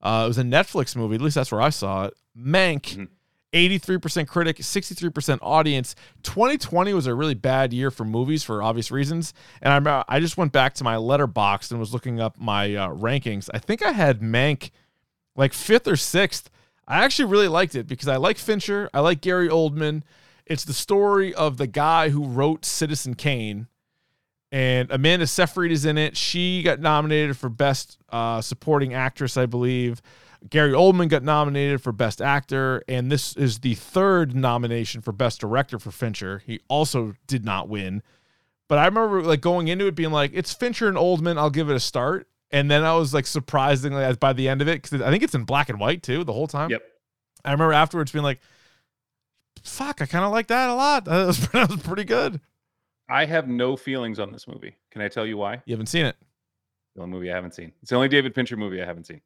Uh, it was a Netflix movie. At least that's where I saw it. Mank, Mhm. 83% critic, 63% audience. 2020 was a really bad year for movies for obvious reasons. And I I just went back to my Letterboxd and was looking up my uh, rankings. I think I had Mank like fifth or sixth. I actually really liked it because I like Fincher. I like Gary Oldman. It's the story of the guy who wrote Citizen Kane. And Amanda Seyfried is in it. She got nominated for Best uh, Supporting Actress, I believe. Gary Oldman got nominated for Best Actor. And this is the third nomination for Best Director for Fincher. He also did not win. But I remember like going into it being like, it's Fincher and Oldman. I'll give it a start. And then I was like surprisingly by the end of it, because I think it's in black and white too the whole time. Yep. I remember afterwards being like, "Fuck, I kind of like that a lot. <laughs> That was, that was pretty good." I have no feelings on this movie. Can I tell you why? You haven't seen it? The only movie I haven't seen. It's the only David Fincher movie I haven't seen.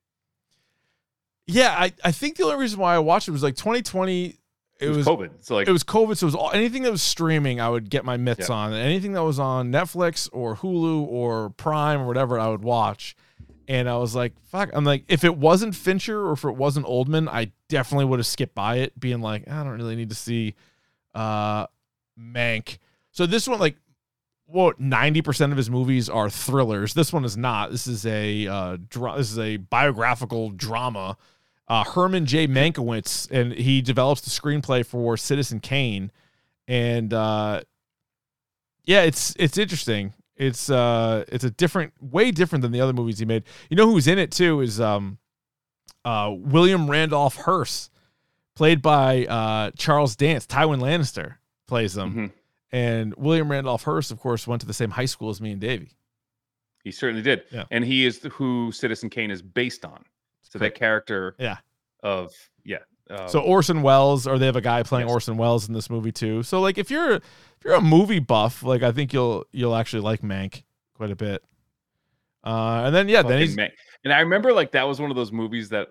Yeah, I, I think the only reason why I watched it was like 2020. It, It, was, was, COVID. So like it was COVID, so it was all, anything that was streaming, I would get my mitts Yeah. on. And anything that was on Netflix or Hulu or Prime or whatever, I would watch. And I was like, "Fuck!" I'm like, if it wasn't Fincher or if it wasn't Oldman, I definitely would have skipped by it, being like, I don't really need to see uh Mank. So this one, like, what ninety percent of his movies are thrillers. This one is not. This is a uh, dra- this is a biographical drama. Uh, Herman J. Mankiewicz, and he develops the screenplay for Citizen Kane, and uh, yeah, it's it's interesting. It's uh it's a different, way different than the other movies he made. You know who's in it too is um uh, William Randolph Hearst, played by uh, Charles Dance, Tywin Lannister plays him, Mhm. and William Randolph Hearst, of course, went to the same high school as me and Davey. He certainly did. Yeah. And he is who Citizen Kane is based on. So that character Yeah. of yeah. Um, So Orson Welles, or they have a guy playing Yes. Orson Welles in this movie too. So like if you're if you're a movie buff, like I think you'll you'll actually like Mank quite a bit. Uh, and then yeah, then fucking he's man. And I remember like that was one of those movies that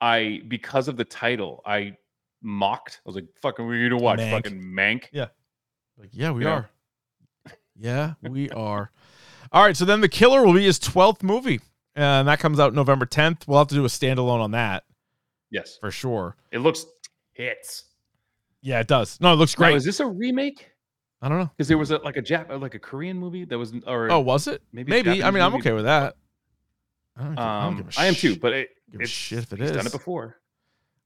I because of the title, I mocked. I was like, fucking we're gonna watch Mank. fucking Mank. Yeah, like, yeah, we Yeah. are. Yeah, we are. <laughs> All right, so then the killer will be his twelfth movie, and that comes out November tenth. We'll have to do a standalone on that Yes. for sure. It looks hits. Yeah, it does. No, it looks Now, great. is this a remake? I don't know. Because there was a, like a Jap like a Korean movie that was or Oh, was it? maybe Maybe. I mean, I'm okay with that. I don't, I don't um, give am too, but it, give a it's shit if it he's done it before.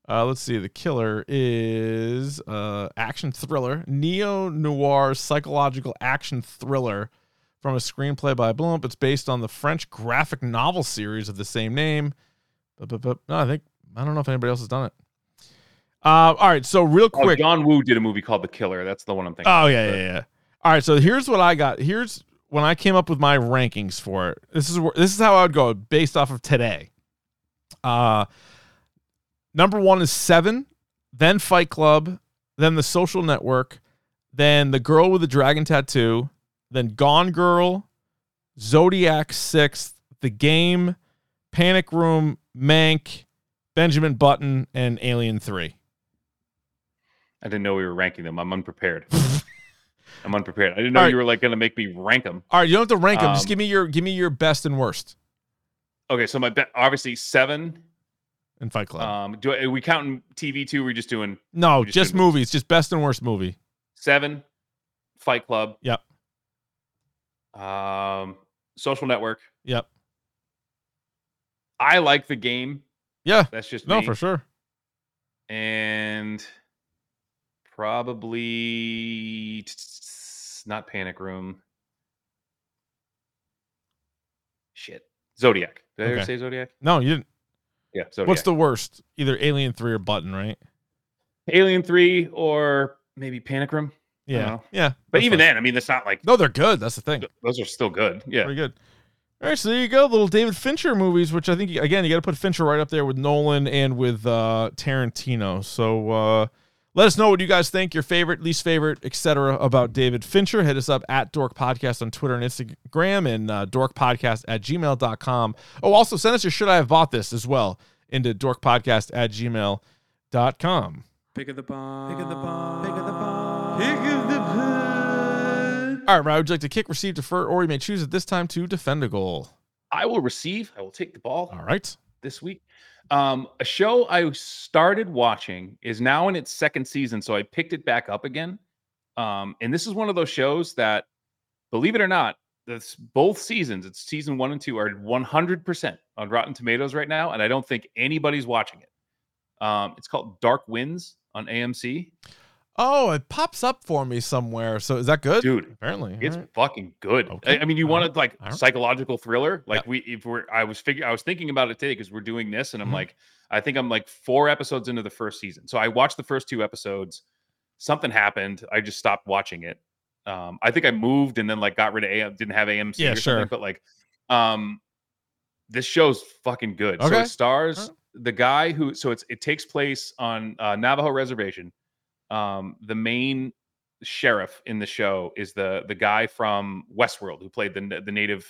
Uh, let's see. The killer is uh, action thriller, neo noir psychological action thriller from a screenplay by Blump. It's based on the French graphic novel series of the same name. But, but, but no, I think I don't know if anybody else has done it. Uh, all right. So real Oh, quick. John Woo did a movie called The Killer. That's the one I'm thinking. Oh yeah, yeah, yeah. All right, so here's what I got. Here's when I came up with my rankings for it. This is where, this is how I would go based off of today. Uh number 1 is 7, then Fight Club, then The Social Network, then The Girl with the Dragon Tattoo, then Gone Girl, Zodiac 6th, The Game, Panic Room, Mank, Benjamin Button and Alien 3. I didn't know we were ranking them. I'm unprepared. <laughs> I'm unprepared. I didn't know right. you were like gonna make me rank them. All right, you don't have to rank them. Just Um, give me your give me your best and worst Okay, so my bet obviously seven. in Fight Club. Um, do I, are we counting TV too? Or are we just doing no, just just did movies. Just best and worst movie. seven? Fight Club. Yep. Um, Social Network. Yep. I like the game. Yeah. That's just No, me. for sure. and probably <tsk> not Panic Room. Shit, Zodiac. Did I ever say Zodiac? No, you didn't. Yeah, Zodiac. What's the worst? Either Alien Three or Button, right? Alien Three or maybe Panic Room? Yeah. Yeah. But even fine. then, I mean, it's not like no, they're good. That's the thing. those are still good. Yeah. Pretty good. All right, so there you go, little David Fincher movies, which I think again you got to put Fincher right up there with Nolan and with uh, Tarantino. So uh, let us know what you guys think, your favorite, least favorite, etc. about David Fincher. Hit us up at Dork Podcast on Twitter and Instagram and uh, dorkpodcast at gmail.com. Oh, also send us your should I have bought this as well into dorkpodcast at gmail.com. Pick of the bomb. Pick of the bomb. Pick of the bomb. Pick of the bomb. All right, Ryan, would you like to kick, receive, defer, or you may choose at this time to defend a goal? I will receive. I will take the ball. All right. this week. Um, a show I started watching is now in its second season, so I picked it back up again. Um, and this is one of those shows that, believe it or not, this both seasons, it's season one and two, are 100% on Rotten Tomatoes right now, and I don't think anybody's watching it. Um, it's called Dark Winds on AMC. Oh, it pops up for me somewhere. So is that good? Dude, Apparently. It's right. fucking good. Okay. I, I mean, you All wanted like right. psychological thriller. Like Yeah. we, if we're, I was figuring, I was thinking about it today because we're doing this, and I'm Mhm. like, I think I'm like four episodes into the first season. So I watched the first two episodes. Something happened. I just stopped watching it. Um, I think I moved and then like got rid of AM, didn't have AMC Yeah, or sure. something. But like, um, this show's fucking good. So it stars. The guy who. So it's it takes place on uh, Navajo reservation. Um, the main sheriff in the show is the the guy from Westworld who played the the native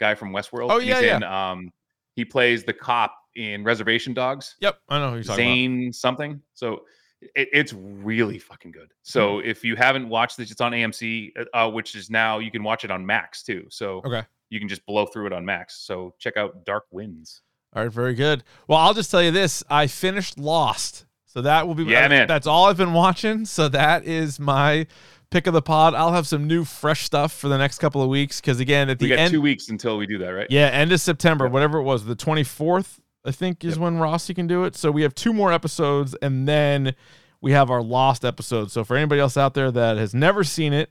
guy from Westworld. Oh, He's yeah, yeah. in, um, he plays the cop in Reservation Dogs. Yep, I know who you're talking about. Zahn something. So it, it's really fucking good. So Mm-hmm. if you haven't watched this, it's on AMC, uh, which is now you can watch it on Max too. So Okay. you can just blow through it on Max. So check out Dark Winds. All right, very good. Well, I'll just tell you this: I finished Lost, so that will be Yeah, man. That's all I've been watching. So that is my pick of the pod. I'll have some new, fresh stuff for the next couple of weeks because again, at We the got end, two weeks until we do that, right? yeah, end of September, Yep. whatever it was, the twenty fourth, I think is Yep. when Rossi can do it. So we have two more episodes, and then we have our Lost episode. So for anybody else out there that has never seen it,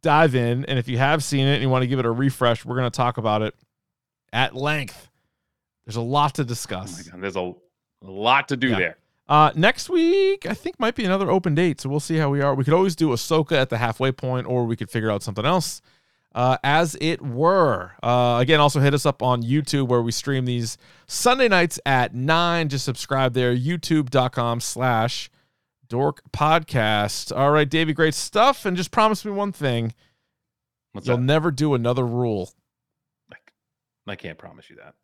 dive in, and if you have seen it and you want to give it a refresh, we're going to talk about it at length There's a lot to Oh my discuss. god, there's a, a lot to do Yeah. there. Uh, next week, I think might be another open date, so we'll see how we are. We could always do Ahsoka at the halfway point, or we could figure out something else. Uh, as it were. Uh, again, also hit us up on YouTube where we stream these Sunday nights at nine. Just subscribe there, youtube.com slash dork podcast. All right, Davey, great stuff. And just promise me one thing. What's You'll that? never do another rule. I can't promise you that.